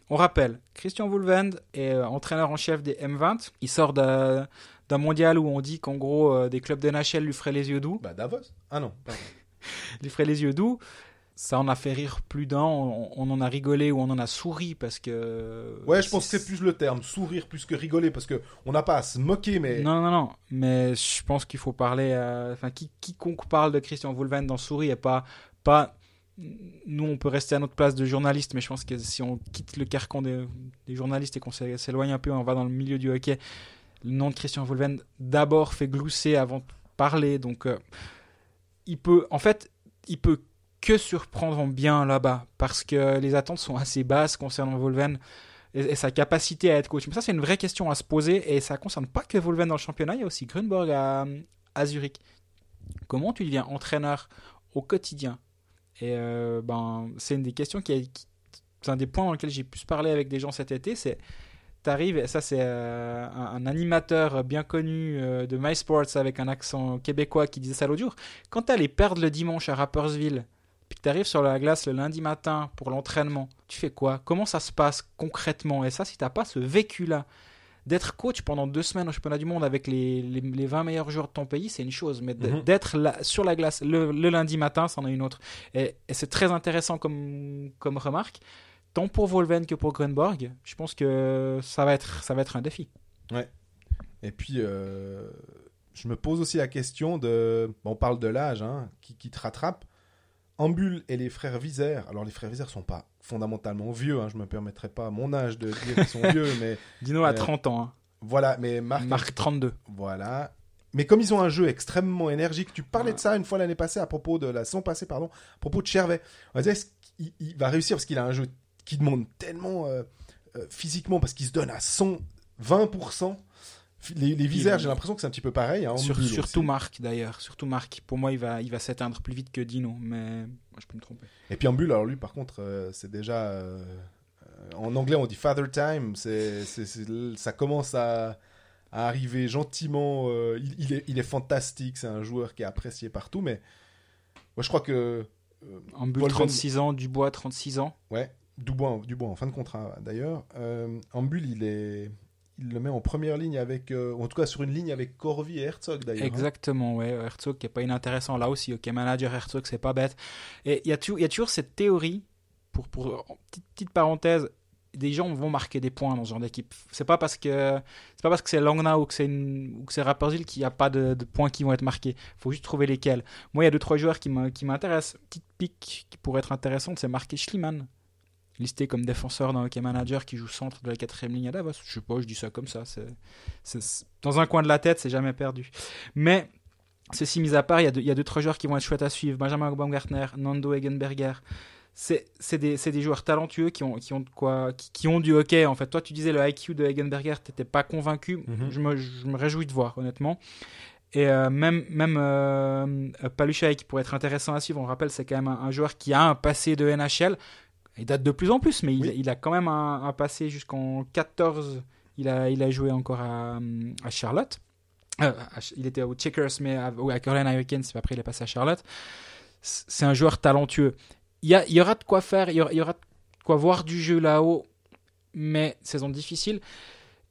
On rappelle, Christian Volvend est euh, entraîneur en chef des M20. Il sort d'un d'un mondial où on dit qu'en gros, euh, des clubs de NHL lui feraient les yeux doux Bah, Davos Ah non, lui ferait les yeux doux. Ça en a fait rire plus d'un. On, on en a rigolé ou on en a souri parce que. Ouais, je pense que c'est plus le terme, sourire plus que rigoler, parce que on n'a pas à se moquer, mais Non, non, non. Mais je pense qu'il faut parler. à- Enfin, qui, quiconque parle de Christian Volven dans Souris et pas. pas nous, on peut rester à notre place de journaliste, mais je pense que si on quitte le carcan des, des journalistes et qu'on s'é- s'éloigne un peu, on va dans le milieu du hockey. Le nom de Christian Volven d'abord fait glousser avant de parler. Donc, euh, il peut. En fait, il peut que surprendre en bien là-bas parce que les attentes sont assez basses concernant Volven et, sa capacité à être coach. Mais ça, c'est une vraie question à se poser et ça concerne pas que Volven dans le championnat, il y a aussi Grunberg à, Zurich. Comment tu deviens entraîneur au quotidien? Et euh, ben, c'est une des questions qui, qui- c'est un des points dans lesquels j'ai pu parler avec des gens cet été. C'est T'arrives, et ça c'est euh, un, un animateur bien connu euh, de MySports avec un accent québécois qui disait ça l'autre jour. Quand t'allais perdre le dimanche à Rappersville, puis que t'arrives sur la glace le lundi matin pour l'entraînement, tu fais quoi? Comment ça se passe concrètement? Et ça, si t'as pas ce vécu-là, d'être coach pendant deux semaines au championnat du monde avec les, les, les 20 meilleurs joueurs de ton pays, c'est une chose. Mais Mhm. d'être sur la glace le, le lundi matin, c'en est une autre. Et, et c'est très intéressant comme, comme remarque. Tant pour Volven que pour Grunborg, je pense que ça va être, ça va être un défi. Et puis, euh, je me pose aussi la question de. on parle de l'âge, hein, qui, qui te rattrape. Ambul et les frères Vizère. Alors les frères Vizère sont pas fondamentalement vieux. Hein, je me permettrai pas mon âge de dire qu'ils sont vieux, mais Dino a 30 ans. Hein. voilà. Mais Marc, Marc 32. voilà. Mais comme ils ont un jeu extrêmement énergique, tu parlais de ça une fois l'année passée à propos de la saison passée, pardon, à propos de Chervet. On va dire est-ce qu'il il va réussir parce qu'il a un jeu qui demande tellement euh, euh, physiquement parce qu'il se donne à 120%. Les, les Vizère, j'ai l'impression que c'est un petit peu pareil. Hein, Sur- surtout. Marc d'ailleurs. Surtout Marc. Pour moi, il va, il va s'éteindre plus vite que Dino. Mais moi, je peux me tromper. Et puis Ambul, alors lui, par contre, euh, c'est déjà. en anglais, on dit Father Time. C'est, ça commence à, à arriver gentiment. euh, il, il est, il est fantastique. C'est un joueur qui est apprécié partout. Mais moi, je crois que. euh, Ambul, Paul Van- 36 ans. Dubois, 36 ans. Ouais, Dubois, Dubois en fin de contrat d'ailleurs. Euh, Ambul, il est. Il le met en première ligne avec. euh, en tout cas, sur une ligne avec Corvi et Herzog d'ailleurs. hein. Exactement, ouais. Herzog qui est pas inintéressant là aussi. Ok, manager Herzog, c'est pas bête. Et il y, a toujours cette théorie, pour, pour petite, parenthèse, des gens vont marquer des points dans ce genre d'équipe. C'est pas parce que c'est pas parce que c'est Langnau ou que c'est ou qu'il n'y a pas de, points qui vont être marqués. faut juste trouver lesquels. Moi, il y a deux trois joueurs qui m'in- qui m'intéressent. Petite pique qui pourrait être intéressante, c'est Marqué Schliemann. Listé comme défenseur dans Hockey Manager qui joue centre de la quatrième ligne à Davos. Je sais pas, je dis ça comme ça. c'est dans un coin de la tête, c'est jamais perdu. Mais ceci mis à part, il y, a deux, il y a deux trois joueurs qui vont être chouettes à suivre. Benjamin Baumgartner, Nando Egenberger. C'est c'est des, c'est des joueurs talentueux qui ont, qui, ont quoi, qui, qui ont du hockey. En fait, toi, tu disais le IQ de Egenberger, t'étais pas convaincu. Mhm. je, me, je me réjouis de voir, honnêtement. Et euh, même, même euh, Paluchai qui pourrait être intéressant à suivre, on rappelle, c'est quand même un, un joueur qui a un passé de NHL. Il date de plus en plus, mais il, Oui. il a quand même un, un passé jusqu'en 14. Il a, il a joué encore à, à Charlotte. Euh, à il était au Checkers, mais à, à Carolina Hurricanes, puis après il est passé à Charlotte. C'est un joueur talentueux. Il y, a- il y aura de quoi faire, il y aura, il y aura de quoi voir du jeu là-haut, mais saison difficile.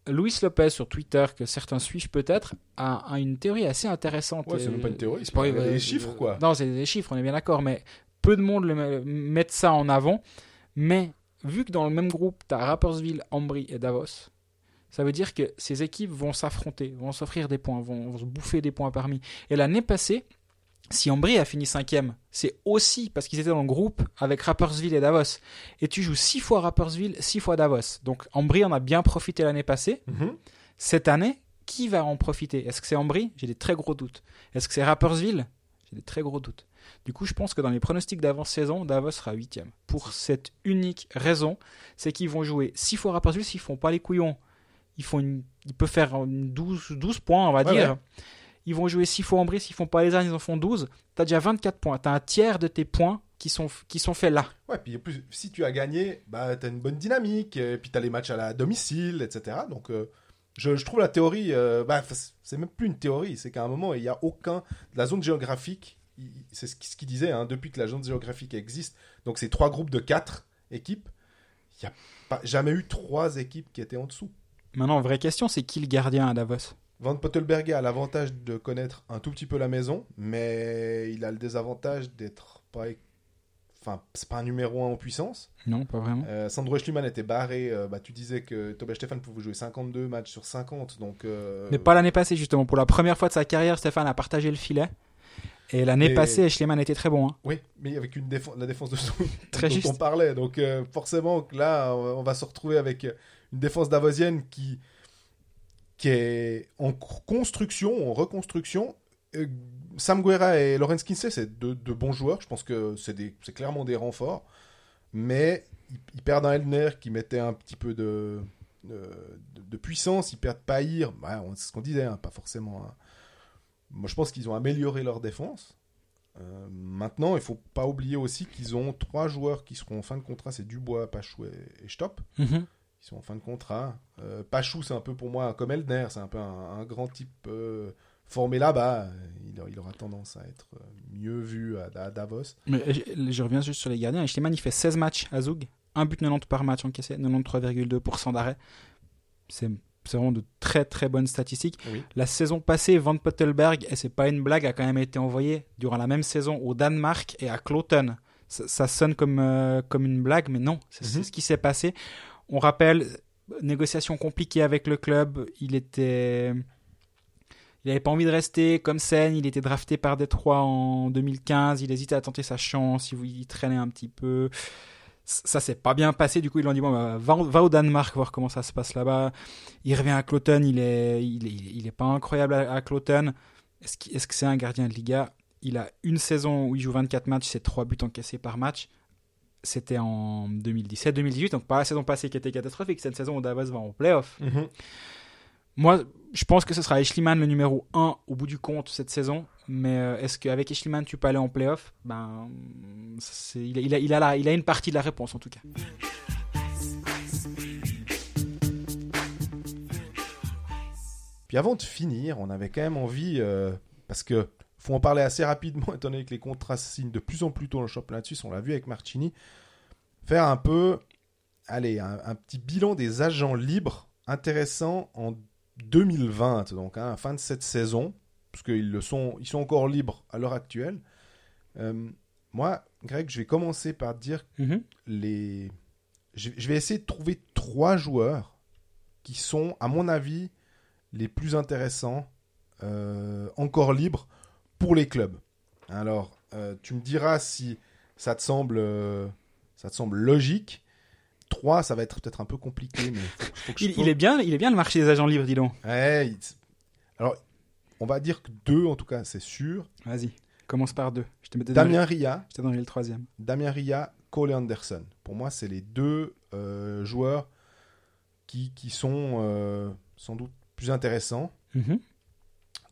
Luis Lopez sur Twitter, que certains suivent peut-être, a, a une théorie assez intéressante. Ouais, c'est même pas une théorie, c'est pas- des euh, chiffres, quoi. Non, c'est des chiffres, on est bien d'accord, mais peu de monde le met- ça en avant. Mais vu que dans le même groupe, tu as Rapperswil, Ambry et Davos, ça veut dire que ces équipes vont s'affronter, vont s'offrir des points, vont, vont se bouffer des points parmi. Et l'année passée, si Ambry a fini cinquième, c'est aussi parce qu'ils étaient dans le groupe avec Rapperswil et Davos. Et tu joues six fois Rapperswil, six fois Davos. Donc Ambry en a bien profité l'année passée. Mhm. Cette année, qui va en profiter? Est-ce que c'est Ambry? J'ai des très gros doutes. Est-ce que c'est Rapperswil? J'ai des très gros doutes. Du coup, je pense que dans les pronostics d'avant-saison, Davos sera huitième. Pour cette unique raison, c'est qu'ils vont jouer six fois Rapperswil s'ils font pas les couillons. Ils, font une, ils peuvent faire une 12, 12 points, on va Ouais, dire. ouais. Ils vont jouer six fois Ambry, s'ils font pas les armes, ils en font 12. Tu as déjà 24 points. Tu as un tiers de tes points qui sont, qui sont faits là. Ouais, puis en plus, si tu as gagné, bah, tu as une bonne dynamique, et puis tu as les matchs à la domicile, etc. Donc, euh, je, je trouve la théorie, euh, bah, c'est même plus une théorie, c'est qu'à un moment, il n'y a aucun. La zone géographique, c'est ce qu'il disait, hein, depuis que la zone géographique existe, donc c'est trois groupes de quatre équipes, il n'y a pas, jamais eu trois équipes qui étaient en dessous. Maintenant, vraie question, c'est qui le gardien à Davos? Van Pottelberger a l'avantage de connaître un tout petit peu la maison, mais il a le désavantage d'être pas. Enfin, c'est pas un numéro 1 en puissance. Non, pas vraiment. Euh, Sandro Schliemann était barré. euh, bah, tu disais que Tobias Stefan pouvait jouer 52 matchs sur 50. Donc, euh, Mais pas l'année passée, justement. Pour la première fois de sa carrière, Stéphane a partagé le filet. Et l'année passée, Schliemann était très bon. hein. Oui, mais avec une défense, la défense de zone Très dont juste. on parlait. Donc, euh, forcément, là, on va se retrouver avec une défense davosienne qui, qui est en construction, en reconstruction. Euh, Sam Guerra et Lorenz Kinsey, c'est deux, bons joueurs. Je pense que c'est des- c'est clairement des renforts. Mais ils, ils perdent un Elner qui mettait un petit peu de, de, de puissance. Ils perdent Pahir. Bah, on- c'est ce qu'on disait, hein, pas forcément. hein. Moi, je pense qu'ils ont amélioré leur défense. Euh, maintenant, il faut pas oublier aussi qu'ils ont trois joueurs qui seront en fin de contrat. C'est Dubois, Pachou et, et Stopp. Mhm. Ils sont en fin de contrat. Euh, Pachou, c'est un peu pour moi comme Eldner. C'est un peu un, un grand type euh, formé là-bas. Il, il aura tendance à être mieux vu à, à Davos. Mais je, je reviens juste sur les gardiens. Schliemann, il fait 16 matchs à Zug. Un but 90 par match encaissé, 93,2% d'arrêt. C'est c'est vraiment de très très bonnes statistiques. Oui. La saison passée, Van Pottelberg, et c'est pas une blague, a quand même été envoyé durant la même saison au Danemark et à Cloton. Ça, ça sonne comme, euh, comme une blague, mais non, c'est Mhm. ce qui s'est passé. On rappelle, négociation compliquée avec le club. Il était, il avait pas envie de rester comme scène. Il était drafté par Détroit en 2015. Il hésitait à tenter sa chance. Il, il traînait un petit peu. Ça s'est pas bien passé. Du coup, ils lui ont dit bon, bah, va, va, au Danemark voir comment ça se passe là-bas. Il revient à Cloton. Il est, il est, il est pas incroyable à, à Cloton. Est-ce qu est -ce que c'est un gardien de Liga? Il a une saison où il joue 24 matchs, c'est 3 buts encaissés par match. C'était en 2017-2018, donc pas la saison passée qui était catastrophique, c'est une saison où Davos va en playoff. Mm -hmm. Moi, je pense que ce sera Eschliman le numéro 1 au bout du compte cette saison. Mais euh, est-ce qu'avec Eschliman, tu peux aller en playoff? Ben, il a, une partie de la réponse en tout cas. Puis avant de finir, on avait quand même envie, euh, parce que faut en parler assez rapidement, étant donné que les contrats signent de plus en plus tôt dans le championnat suisse, on l'a vu avec Marcini, faire un peu, allez, un, petit bilan des agents libres intéressants en 2020, donc hein, fin de cette saison, parce qu'ils le sont, ils sont encore libres à l'heure actuelle. Euh, moi, Greg, je vais commencer par dire mm -hmm. les, je, je, vais essayer de trouver trois joueurs qui sont, à mon avis, les plus intéressants euh, encore libres pour les clubs. Alors, euh, tu me diras si ça te semble, ça te semble logique. 3, ça va être peut-être un peu compliqué, mais faut, faut que il, il, est bien, il est bien le marché des agents libres, dis donc. Ouais, il... alors, on va dire que 2 en tout cas, c'est sûr. Vas-y, commence par 2. Damien Ria. Je t'ai donné le troisième. Damien Ria, Cole Anderson. Pour moi, c'est les deux euh, joueurs qui, qui sont euh, sans doute plus intéressants. Mm -hmm.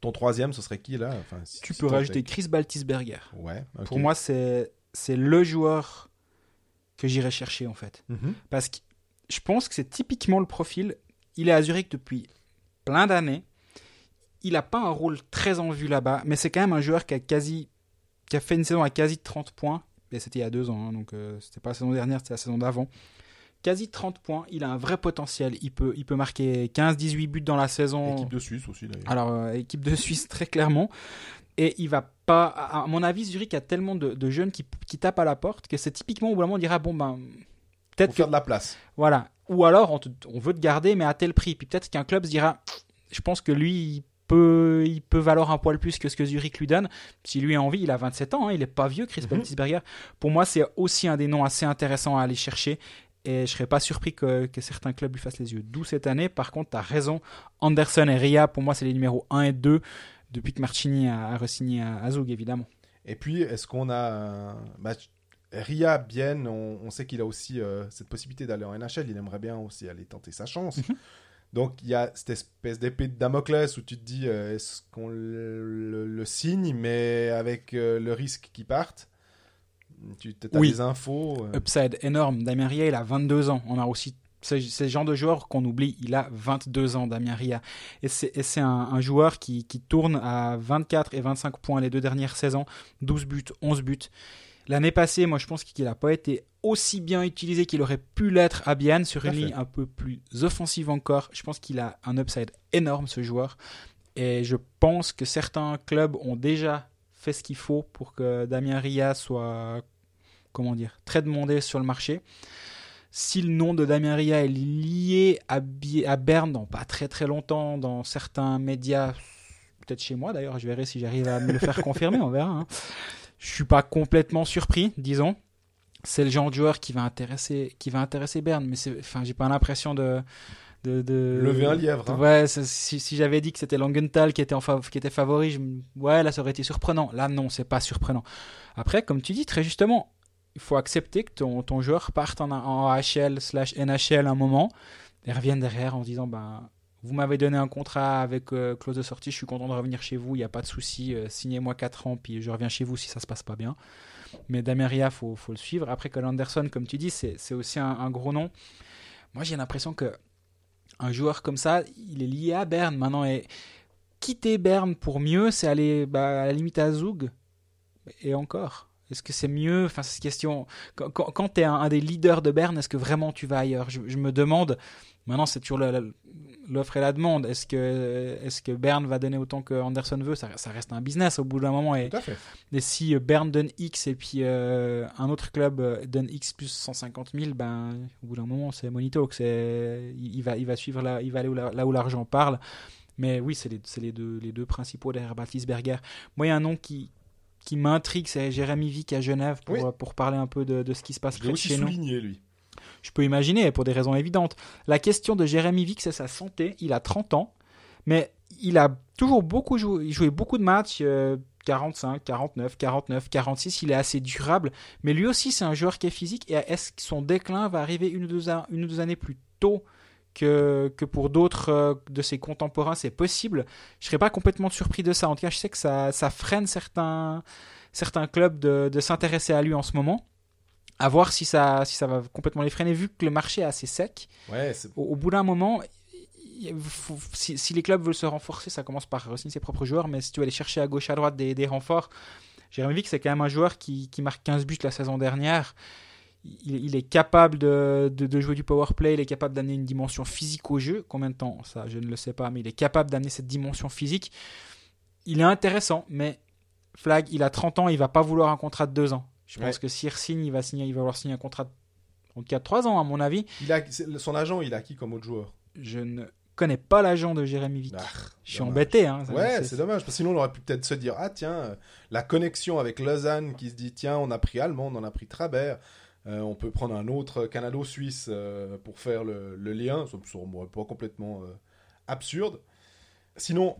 Ton troisième, ce serait qui là? Enfin, si, Tu si peux rajouter. Chris Baltisberger. Ouais. Okay. Pour moi, c'est le joueur que j'irai chercher en fait. Mm -hmm. Parce que je pense que c'est typiquement le profil. Il est à Zurich depuis plein d'années. Il n'a pas un rôle très en vue là-bas, mais c'est quand même un joueur qui a quasi qui a fait une saison à quasi 30 points. Et c'était il y a deux ans, hein, donc euh, c'était pas la saison dernière, c'était la saison d'avant. Quasi 30 points, il a un vrai potentiel. Il peut, il peut marquer 15-18 buts dans la saison. Équipe de Suisse aussi d'ailleurs. Alors, euh, équipe de Suisse très clairement. Et il va pas. À mon avis, Zurich a tellement de, de jeunes qui, qui, tapent à la porte que c'est typiquement où moment on dira bon ben peut-être faire de la place. Voilà. Ou alors on, te, on, veut te garder mais à tel prix. Puis peut-être qu'un club se dira je pense que lui peut, il peut valoir un poil plus que ce que Zurich lui donne. Si lui a envie, il a 27 ans, hein, il est pas vieux, Chris mm -hmm. Pour moi, c'est aussi un des noms assez intéressants à aller chercher. Et je serais pas surpris que, que, certains clubs lui fassent les yeux. D'où cette année, par contre, tu as raison. Anderson et Ria, pour moi, c'est les numéros 1 et 2 depuis que Marchini a, a re-signé à, à Zug, évidemment. Et puis, est-ce qu'on a. Bah, Ria, bien, on, on sait qu'il a aussi euh, cette possibilité d'aller en NHL. Il aimerait bien aussi aller tenter sa chance. Mhm. Mm -hmm. Donc il y a cette espèce d'épée de Damoclès où tu te dis euh, est-ce qu'on le, le, le, signe mais avec euh, le risque qu'il parte Tu as oui. des infos euh... Upside énorme. Damien Ria il a 22 ans. On a aussi c'est ce genre de joueur qu'on oublie. Il a 22 ans, Damien Ria. Et c'est un, un, joueur qui, qui, tourne à 24 et 25 points les deux dernières saisons, 12 buts, 11 buts. L'année passée, moi, je pense qu'il n'a pas été aussi bien utilisé qu'il aurait pu l'être à Bienne sur une ligne un peu plus offensive encore. Je pense qu'il a un upside énorme, ce joueur. Et je pense que certains clubs ont déjà fait ce qu'il faut pour que Damien Ria soit, comment dire, très demandé sur le marché. Si le nom de Damien Ria est lié à, à Berne dans pas très très longtemps, dans certains médias, peut-être chez moi d'ailleurs, je verrai si j'arrive à me le faire confirmer, on verra. Hein je suis pas complètement surpris, disons. C'est le genre de joueur qui va intéresser, qui va intéresser Berne, mais enfin, j'ai pas l'impression de, de, de, lever un lièvre. Hein. Ouais, si, si j'avais dit que c'était Langenthal qui était en fav qui était favori, je, ouais, là ça aurait été surprenant. Là non, c'est pas surprenant. Après, comme tu dis très justement, il faut accepter que ton, ton joueur parte en, en AHL slash NHL un moment et revienne derrière en disant ben vous m'avez donné un contrat avec euh, clause de sortie, je suis content de revenir chez vous, il n'y a pas de souci, euh, signez-moi 4 ans, puis je reviens chez vous si ça se passe pas bien. Mais Damien Ria, il faut, le suivre. Après, Cole Anderson, comme tu dis, c'est aussi un, gros nom. Moi, j'ai l'impression que un joueur comme ça, il est lié à Berne maintenant. Et quitter Berne pour mieux, c'est aller bah, à la limite à Zug. Et encore. Est-ce que c'est mieux? Enfin, c'est question. Quand, quand, tu es un, des leaders de Berne, est-ce que vraiment tu vas ailleurs? Je, me demande. Maintenant, c'est toujours l'offre et la demande. Est-ce que, est que Berne va donner autant que Anderson veut? Ça, ça, reste un business au bout d'un moment. Et, et, si Berne donne X et puis euh, un autre club donne X plus 150 000, ben, au bout d'un moment, c'est Monito. Il, il, va, il va suivre là, il va aller où là où l'argent parle. Mais oui, c'est les, les, deux, les deux principaux derrière Berger. Moi, il y a un nom qui, qui m'intrigue, c'est Jérémy Vick à Genève pour, pour parler un peu de, de, ce qui se passe près chez souligné, lui. Je peux imaginer, pour des raisons évidentes. La question de Jérémy Vick, c'est sa santé. Il a 30 ans, mais il a toujours beaucoup joué, il jouait beaucoup de matchs. 45, 49, 49, 46, il est assez durable. Mais lui aussi, c'est un joueur qui est physique. Et est-ce que son déclin va arriver une ou deux, années plus tôt que, pour d'autres euh, de ses contemporains? C'est possible. Je serais pas complètement surpris de ça. En tout cas, je sais que ça, freine certains, clubs de s'intéresser à lui en ce moment. À voir si ça, si ça va complètement les freiner, vu que le marché est assez sec. Ouais, au, au, bout d'un moment, si, les clubs veulent se renforcer, ça commence par signer ses propres joueurs, mais si tu veux aller chercher à gauche, à droite des, renforts, Jérémy Vick, c'est quand même un joueur qui, marque 15 buts la saison dernière. Il, est capable de, jouer du power play, il est capable d'amener une dimension physique au jeu. Combien de temps? Ça, je ne le sais pas, mais il est capable d'amener cette dimension physique. Il est intéressant, mais Flag, il a 30 ans, il va pas vouloir un contrat de 2 ans. Je pense que s'il signe, il va, signer, il va vouloir signer un contrat de, en tout cas 3 ans, à mon avis. Il a, son agent, il a qui comme autre joueur? Je ne connais pas l'agent de Jérémy Vick. Ah, je suis embêté. Hein, ouais, c'est dommage. Parce que sinon, on aurait pu peut-être se dire Ah, tiens, euh, la connexion avec Lausanne qui se dit Tiens, on a pris Allemand, on a pris Trabert. Euh, on peut prendre un autre Canado-Suisse euh, pour faire le, lien. Ça me pas complètement absurde. Sinon,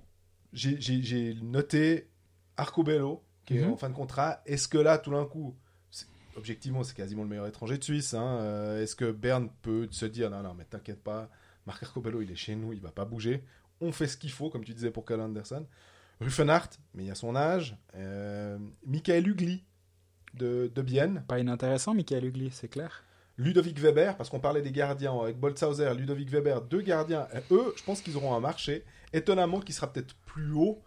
j'ai noté Arcobello, qui est mhm. en fin de contrat. Est-ce que là, tout d'un coup, objectivement, c'est quasiment le meilleur étranger de Suisse. Hein, Est-ce que Berne peut se dire Non, non, mais t'inquiète pas Marc Arcobello, il est chez nous, il va pas bouger. On fait ce qu'il faut, comme tu disais pour Carl Anderson. Ruffenhardt, mais il a son âge. Euh, Michael Ugli de, de Bienne. Pas inintéressant, Michael Ugli, c'est clair. Ludovic Weber, parce qu'on parlait des gardiens avec Boltzhauser, Ludovic Weber, deux gardiens. eux, je pense qu'ils auront un marché, étonnamment, qui sera peut-être plus haut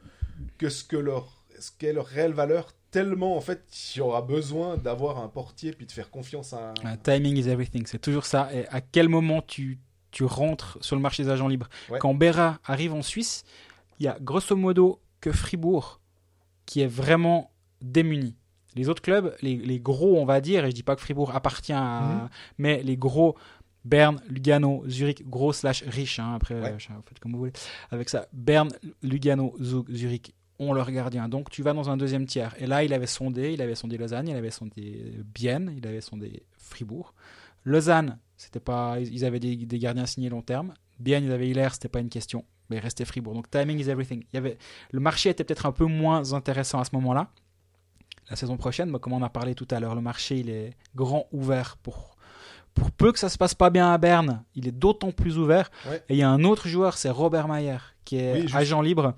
que ce que leur, ce qu'est leur réelle valeur tellement en fait il y aura besoin d'avoir un portier puis de faire confiance à un... timing is everything c'est toujours ça et à quel moment tu tu rentres sur le marché des agents libres? Quand Berra arrive en Suisse, il y a grosso modo que Fribourg qui est vraiment démuni. Les autres clubs, les, gros, on va dire, et je dis pas que Fribourg appartient à. Mhm. Mais les gros, Berne, Lugano, Zurich, gros slash riche, hein, après, euh, faites comme vous voulez. Avec ça, Berne, Lugano, Zug, Zurich ont leur gardien. Donc tu vas dans un deuxième tiers. Et là, il avait sondé, il avait sondé Lausanne, il avait sondé Bienne, il avait sondé Fribourg. Lausanne, c'était pas, ils avaient des, gardiens signés long terme. Bien, ils avaient Hilaire, c'était pas une question. Mais restait Fribourg. Donc timing is everything. Il y avait, le marché était peut-être un peu moins intéressant à ce moment-là. La saison prochaine, comme on a parlé tout à l'heure, le marché il est grand ouvert pour pour peu que ça se passe pas bien à Berne, il est d'autant plus ouvert. Et il y a un autre joueur, c'est Robert Mayer, qui est agent libre.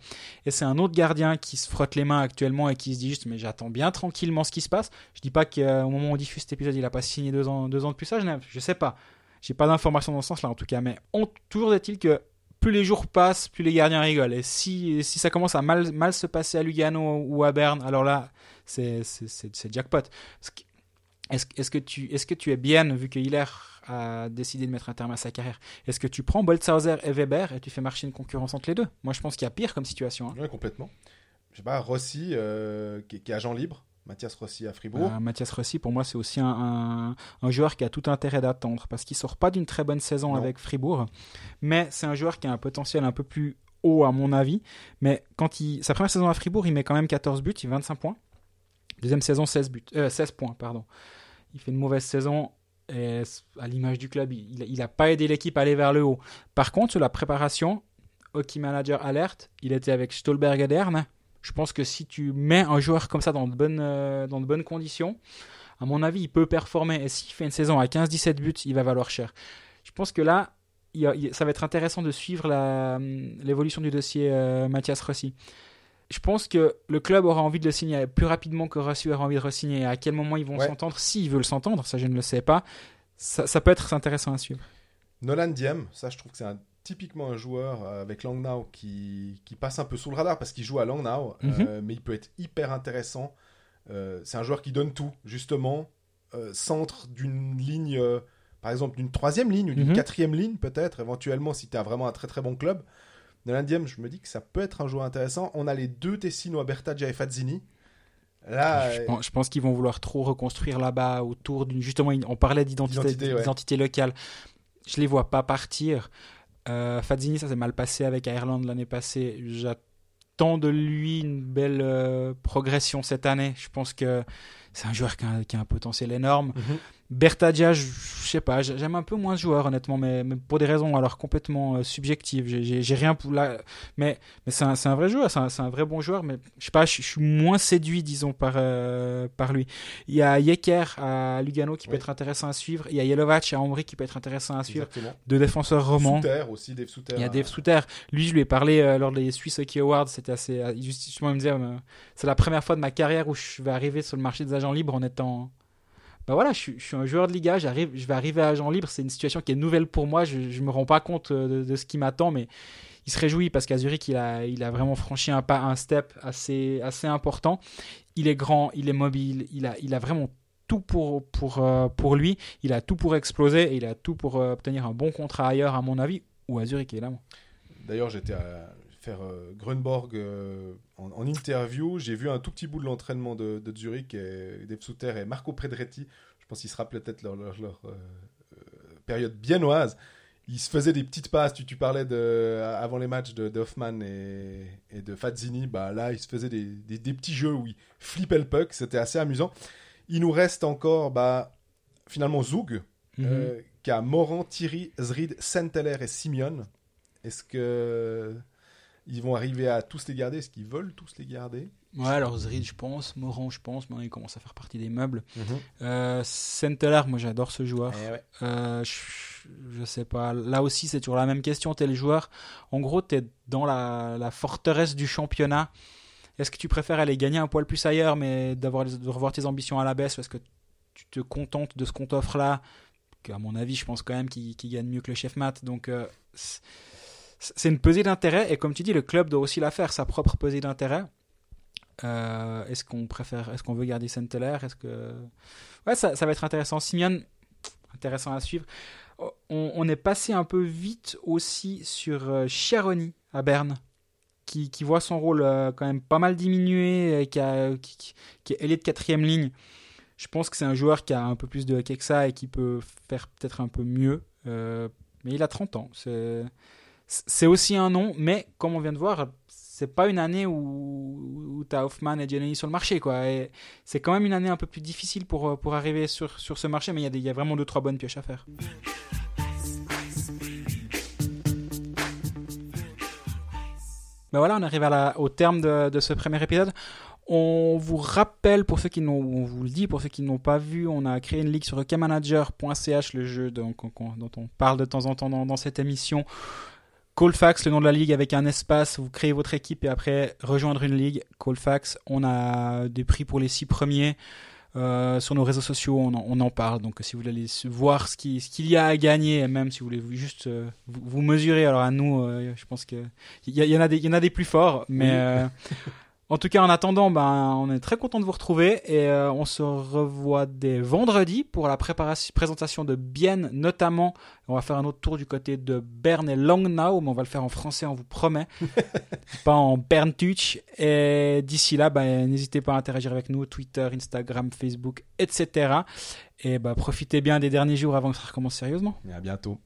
Et c'est un autre gardien qui se frotte les mains actuellement et qui se dit juste, mais j'attends bien tranquillement ce qui se passe. Je dis pas qu'au moment où on diffuse cet épisode, il a pas signé deux ans, deux ans de plus ça, Genève. Je sais pas. J'ai pas d'informations dans ce sens-là, en tout cas. Mais on, toujours est-il que plus les jours passent, plus les gardiens rigolent. Et si, si ça commence à mal, mal se passer à Lugano ou à Berne, alors là, c'est jackpot. Est-ce que, tu, est que tu es bien, vu que Hiller a décidé de mettre un terme à sa carrière Est-ce que tu prends Boltzhauser et Weber et tu fais marcher une concurrence entre les deux? Moi, je pense qu'il y a pire comme situation. Hein. Oui, complètement. Je sais pas, Rossi, euh, qui, est agent libre, Mathias Rossi à Fribourg. Euh, Mathias Rossi, pour moi, c'est aussi un, joueur qui a tout intérêt d'attendre parce qu'il sort pas d'une très bonne saison avec Fribourg, mais c'est un joueur qui a un potentiel un peu plus haut à mon avis. Mais quand il, sa première saison à Fribourg, il met quand même 14 buts, il 25 points. Deuxième saison, 16 buts, 16 euh, points, pardon il fait une mauvaise saison. Et à l'image du club, il n'a pas aidé l'équipe à aller vers le haut. Par contre, sur la préparation, Hockey Manager Alert, il était avec Stolberg et Dern. Je pense que si tu mets un joueur comme ça dans de bonnes, euh, conditions, à mon avis, il peut performer. Et s'il fait une saison à 15-17 buts, il va valoir cher. Je pense que là, ça va être intéressant de suivre l'évolution du dossier euh, Mathias Rossi je pense que le club aura envie de le signer plus rapidement que Rossi aura envie de re-signer. À quel moment ils vont s'entendre? S'ils veulent s'entendre, ça je ne le sais pas. Ça, peut être intéressant à suivre. Nolan Diem, ça je trouve que c'est typiquement un joueur euh, avec Langnau qui, qui, passe un peu sous le radar parce qu'il joue à Langnau, euh, mhm. mais il peut être hyper intéressant. Euh, c'est un joueur qui donne tout, justement, centre d'une ligne, par exemple d'une troisième ligne ou d'une mhm. quatrième ligne peut-être, éventuellement si tu as vraiment un très très bon club. De je me dis que ça peut être un joueur intéressant. On a les deux Tessino, Bertaggia et Fazzini. Là, je pense, pense qu'ils vont vouloir trop reconstruire là-bas autour d'une. Justement, on parlait d'identité locale. Je les vois pas partir. Euh, Fadzini, ça s'est mal passé avec Ireland l'année passée. J'attends de lui une belle euh, progression cette année. Je pense que c'est un joueur qui a, un potentiel énorme. Mhm. Bertadia, je, sais pas, j'aime un peu moins ce joueur honnêtement, mais, pour des raisons alors complètement euh, subjectives. J'ai rien pour là, mais mais c'est un, un, vrai joueur, c'est un, un, vrai bon joueur, mais je sais pas, je, suis moins séduit disons par euh, par lui. Il y a Yeker à Lugano qui peut être intéressant à suivre. Il y a Yelovac à Ambry qui peut être intéressant à suivre. Deux défenseurs romans. Souter aussi, Dave Souter. Il y a Dave Souter. Lui, je lui ai parlé euh, lors des Swiss Hockey Awards. C'était assez. Justement, il me disait, c'est la première fois de ma carrière où je vais arriver sur le marché des agents libres en étant bah voilà, je, suis un joueur de Liga, j'arrive, je vais arriver à agent libre, c'est une situation qui est nouvelle pour moi, je ne me rends pas compte euh, de, ce qui m'attend, mais il se réjouit parce qu'à Zurich, il a, il a vraiment franchi un pas, un step assez, assez important. Il est grand, il est mobile, il a, il a vraiment tout pour, pour, euh, pour lui, il a tout pour exploser et il a tout pour euh, obtenir un bon contrat ailleurs, à mon avis, ou à Zurich, évidemment. D'ailleurs, j'étais à faire Grunborg en, interview. J'ai vu un tout petit bout de l'entraînement de, de, Zurich, et Dave Souter et Marco Predretti. Je pense qu'ils se rappelaient peut-être leur, leur, leur euh, période biennoise. Ils se faisaient des petites passes. Tu, tu parlais de, avant les matchs de, Hoffman et, et, de Fazzini. Bah, là, ils se faisaient des, des, petits jeux où ils flippaient le puck. C'était assez amusant. Il nous reste encore bah, finalement Zoug, mm euh, qui a Moran, Thierry, Zrid, Senteller et Simeon. Est-ce que ils vont arriver à tous les garder. Est-ce qu'ils veulent tous les garder Ouais, alors Zrid, je pense. Moran, je pense. Maintenant, il commence à faire partie des meubles. Mm moi, j'adore ce joueur. Eh euh, je, sais pas. Là aussi, c'est toujours la même question. T'es le joueur. En gros, tu es dans la, forteresse du championnat. Est-ce que tu préfères aller gagner un poil plus ailleurs, mais d'avoir de revoir tes ambitions à la baisse parce que tu te contentes de ce qu'on t'offre là? À mon avis, je pense quand même qu'il gagne mieux que le chef mat. Donc. Euh, c'est une pesée d'intérêt et comme tu dis, le club doit aussi la faire, sa propre pesée d'intérêt. Euh, est-ce qu'on préfère, est-ce qu'on veut garder saint Est-ce que ouais, ça, va être intéressant. Simeon, intéressant à suivre. On, est passé un peu vite aussi sur euh, Chiaroni à Berne, qui, voit son rôle euh, quand même pas mal diminuer, qui, est ailier de quatrième ligne. Je pense que c'est un joueur qui a un peu plus de hockey que ça et qui peut faire peut-être un peu mieux. mais il a 30 ans. C'est c'est aussi un nom, mais comme on vient de voir, c'est pas une année où, où tu as Hoffman et Giannini sur le marché. quoi. C'est quand même une année un peu plus difficile pour, euh, pour arriver sur, sur ce marché, mais il y, y, a vraiment deux, trois bonnes pioches à faire. Ben voilà, on arrive au terme de, de, ce premier épisode. On vous rappelle, pour ceux qui n'ont, on vous le dit, pour ceux qui n'ont pas vu, on a créé une ligue sur kmanager.ch, le jeu dont, on parle de temps en temps dans cette émission. Colfax, le nom de la ligue avec un espace, vous créez votre équipe et après rejoindre une ligue. Colfax, on a des prix pour les six premiers. Euh, sur nos réseaux sociaux, on en, on en, parle. Donc, si vous voulez voir ce qu'il ce y a à gagner, même si vous voulez juste euh, vous, mesurer, alors à nous, euh, je pense qu'il y, y, en a des, y en a des plus forts, mais En tout cas, en attendant, ben, on est très content de vous retrouver et euh, on se revoit dès vendredi pour la présentation de Bienne notamment. On va faire un autre tour du côté de Berne et Langnau, mais on va le faire en français, on vous promet, pas en Berntuch. Et d'ici là, ben, n'hésitez pas à interagir avec nous, Twitter, Instagram, Facebook, etc. Et ben, profitez bien des derniers jours avant que ça recommence sérieusement. Et à bientôt.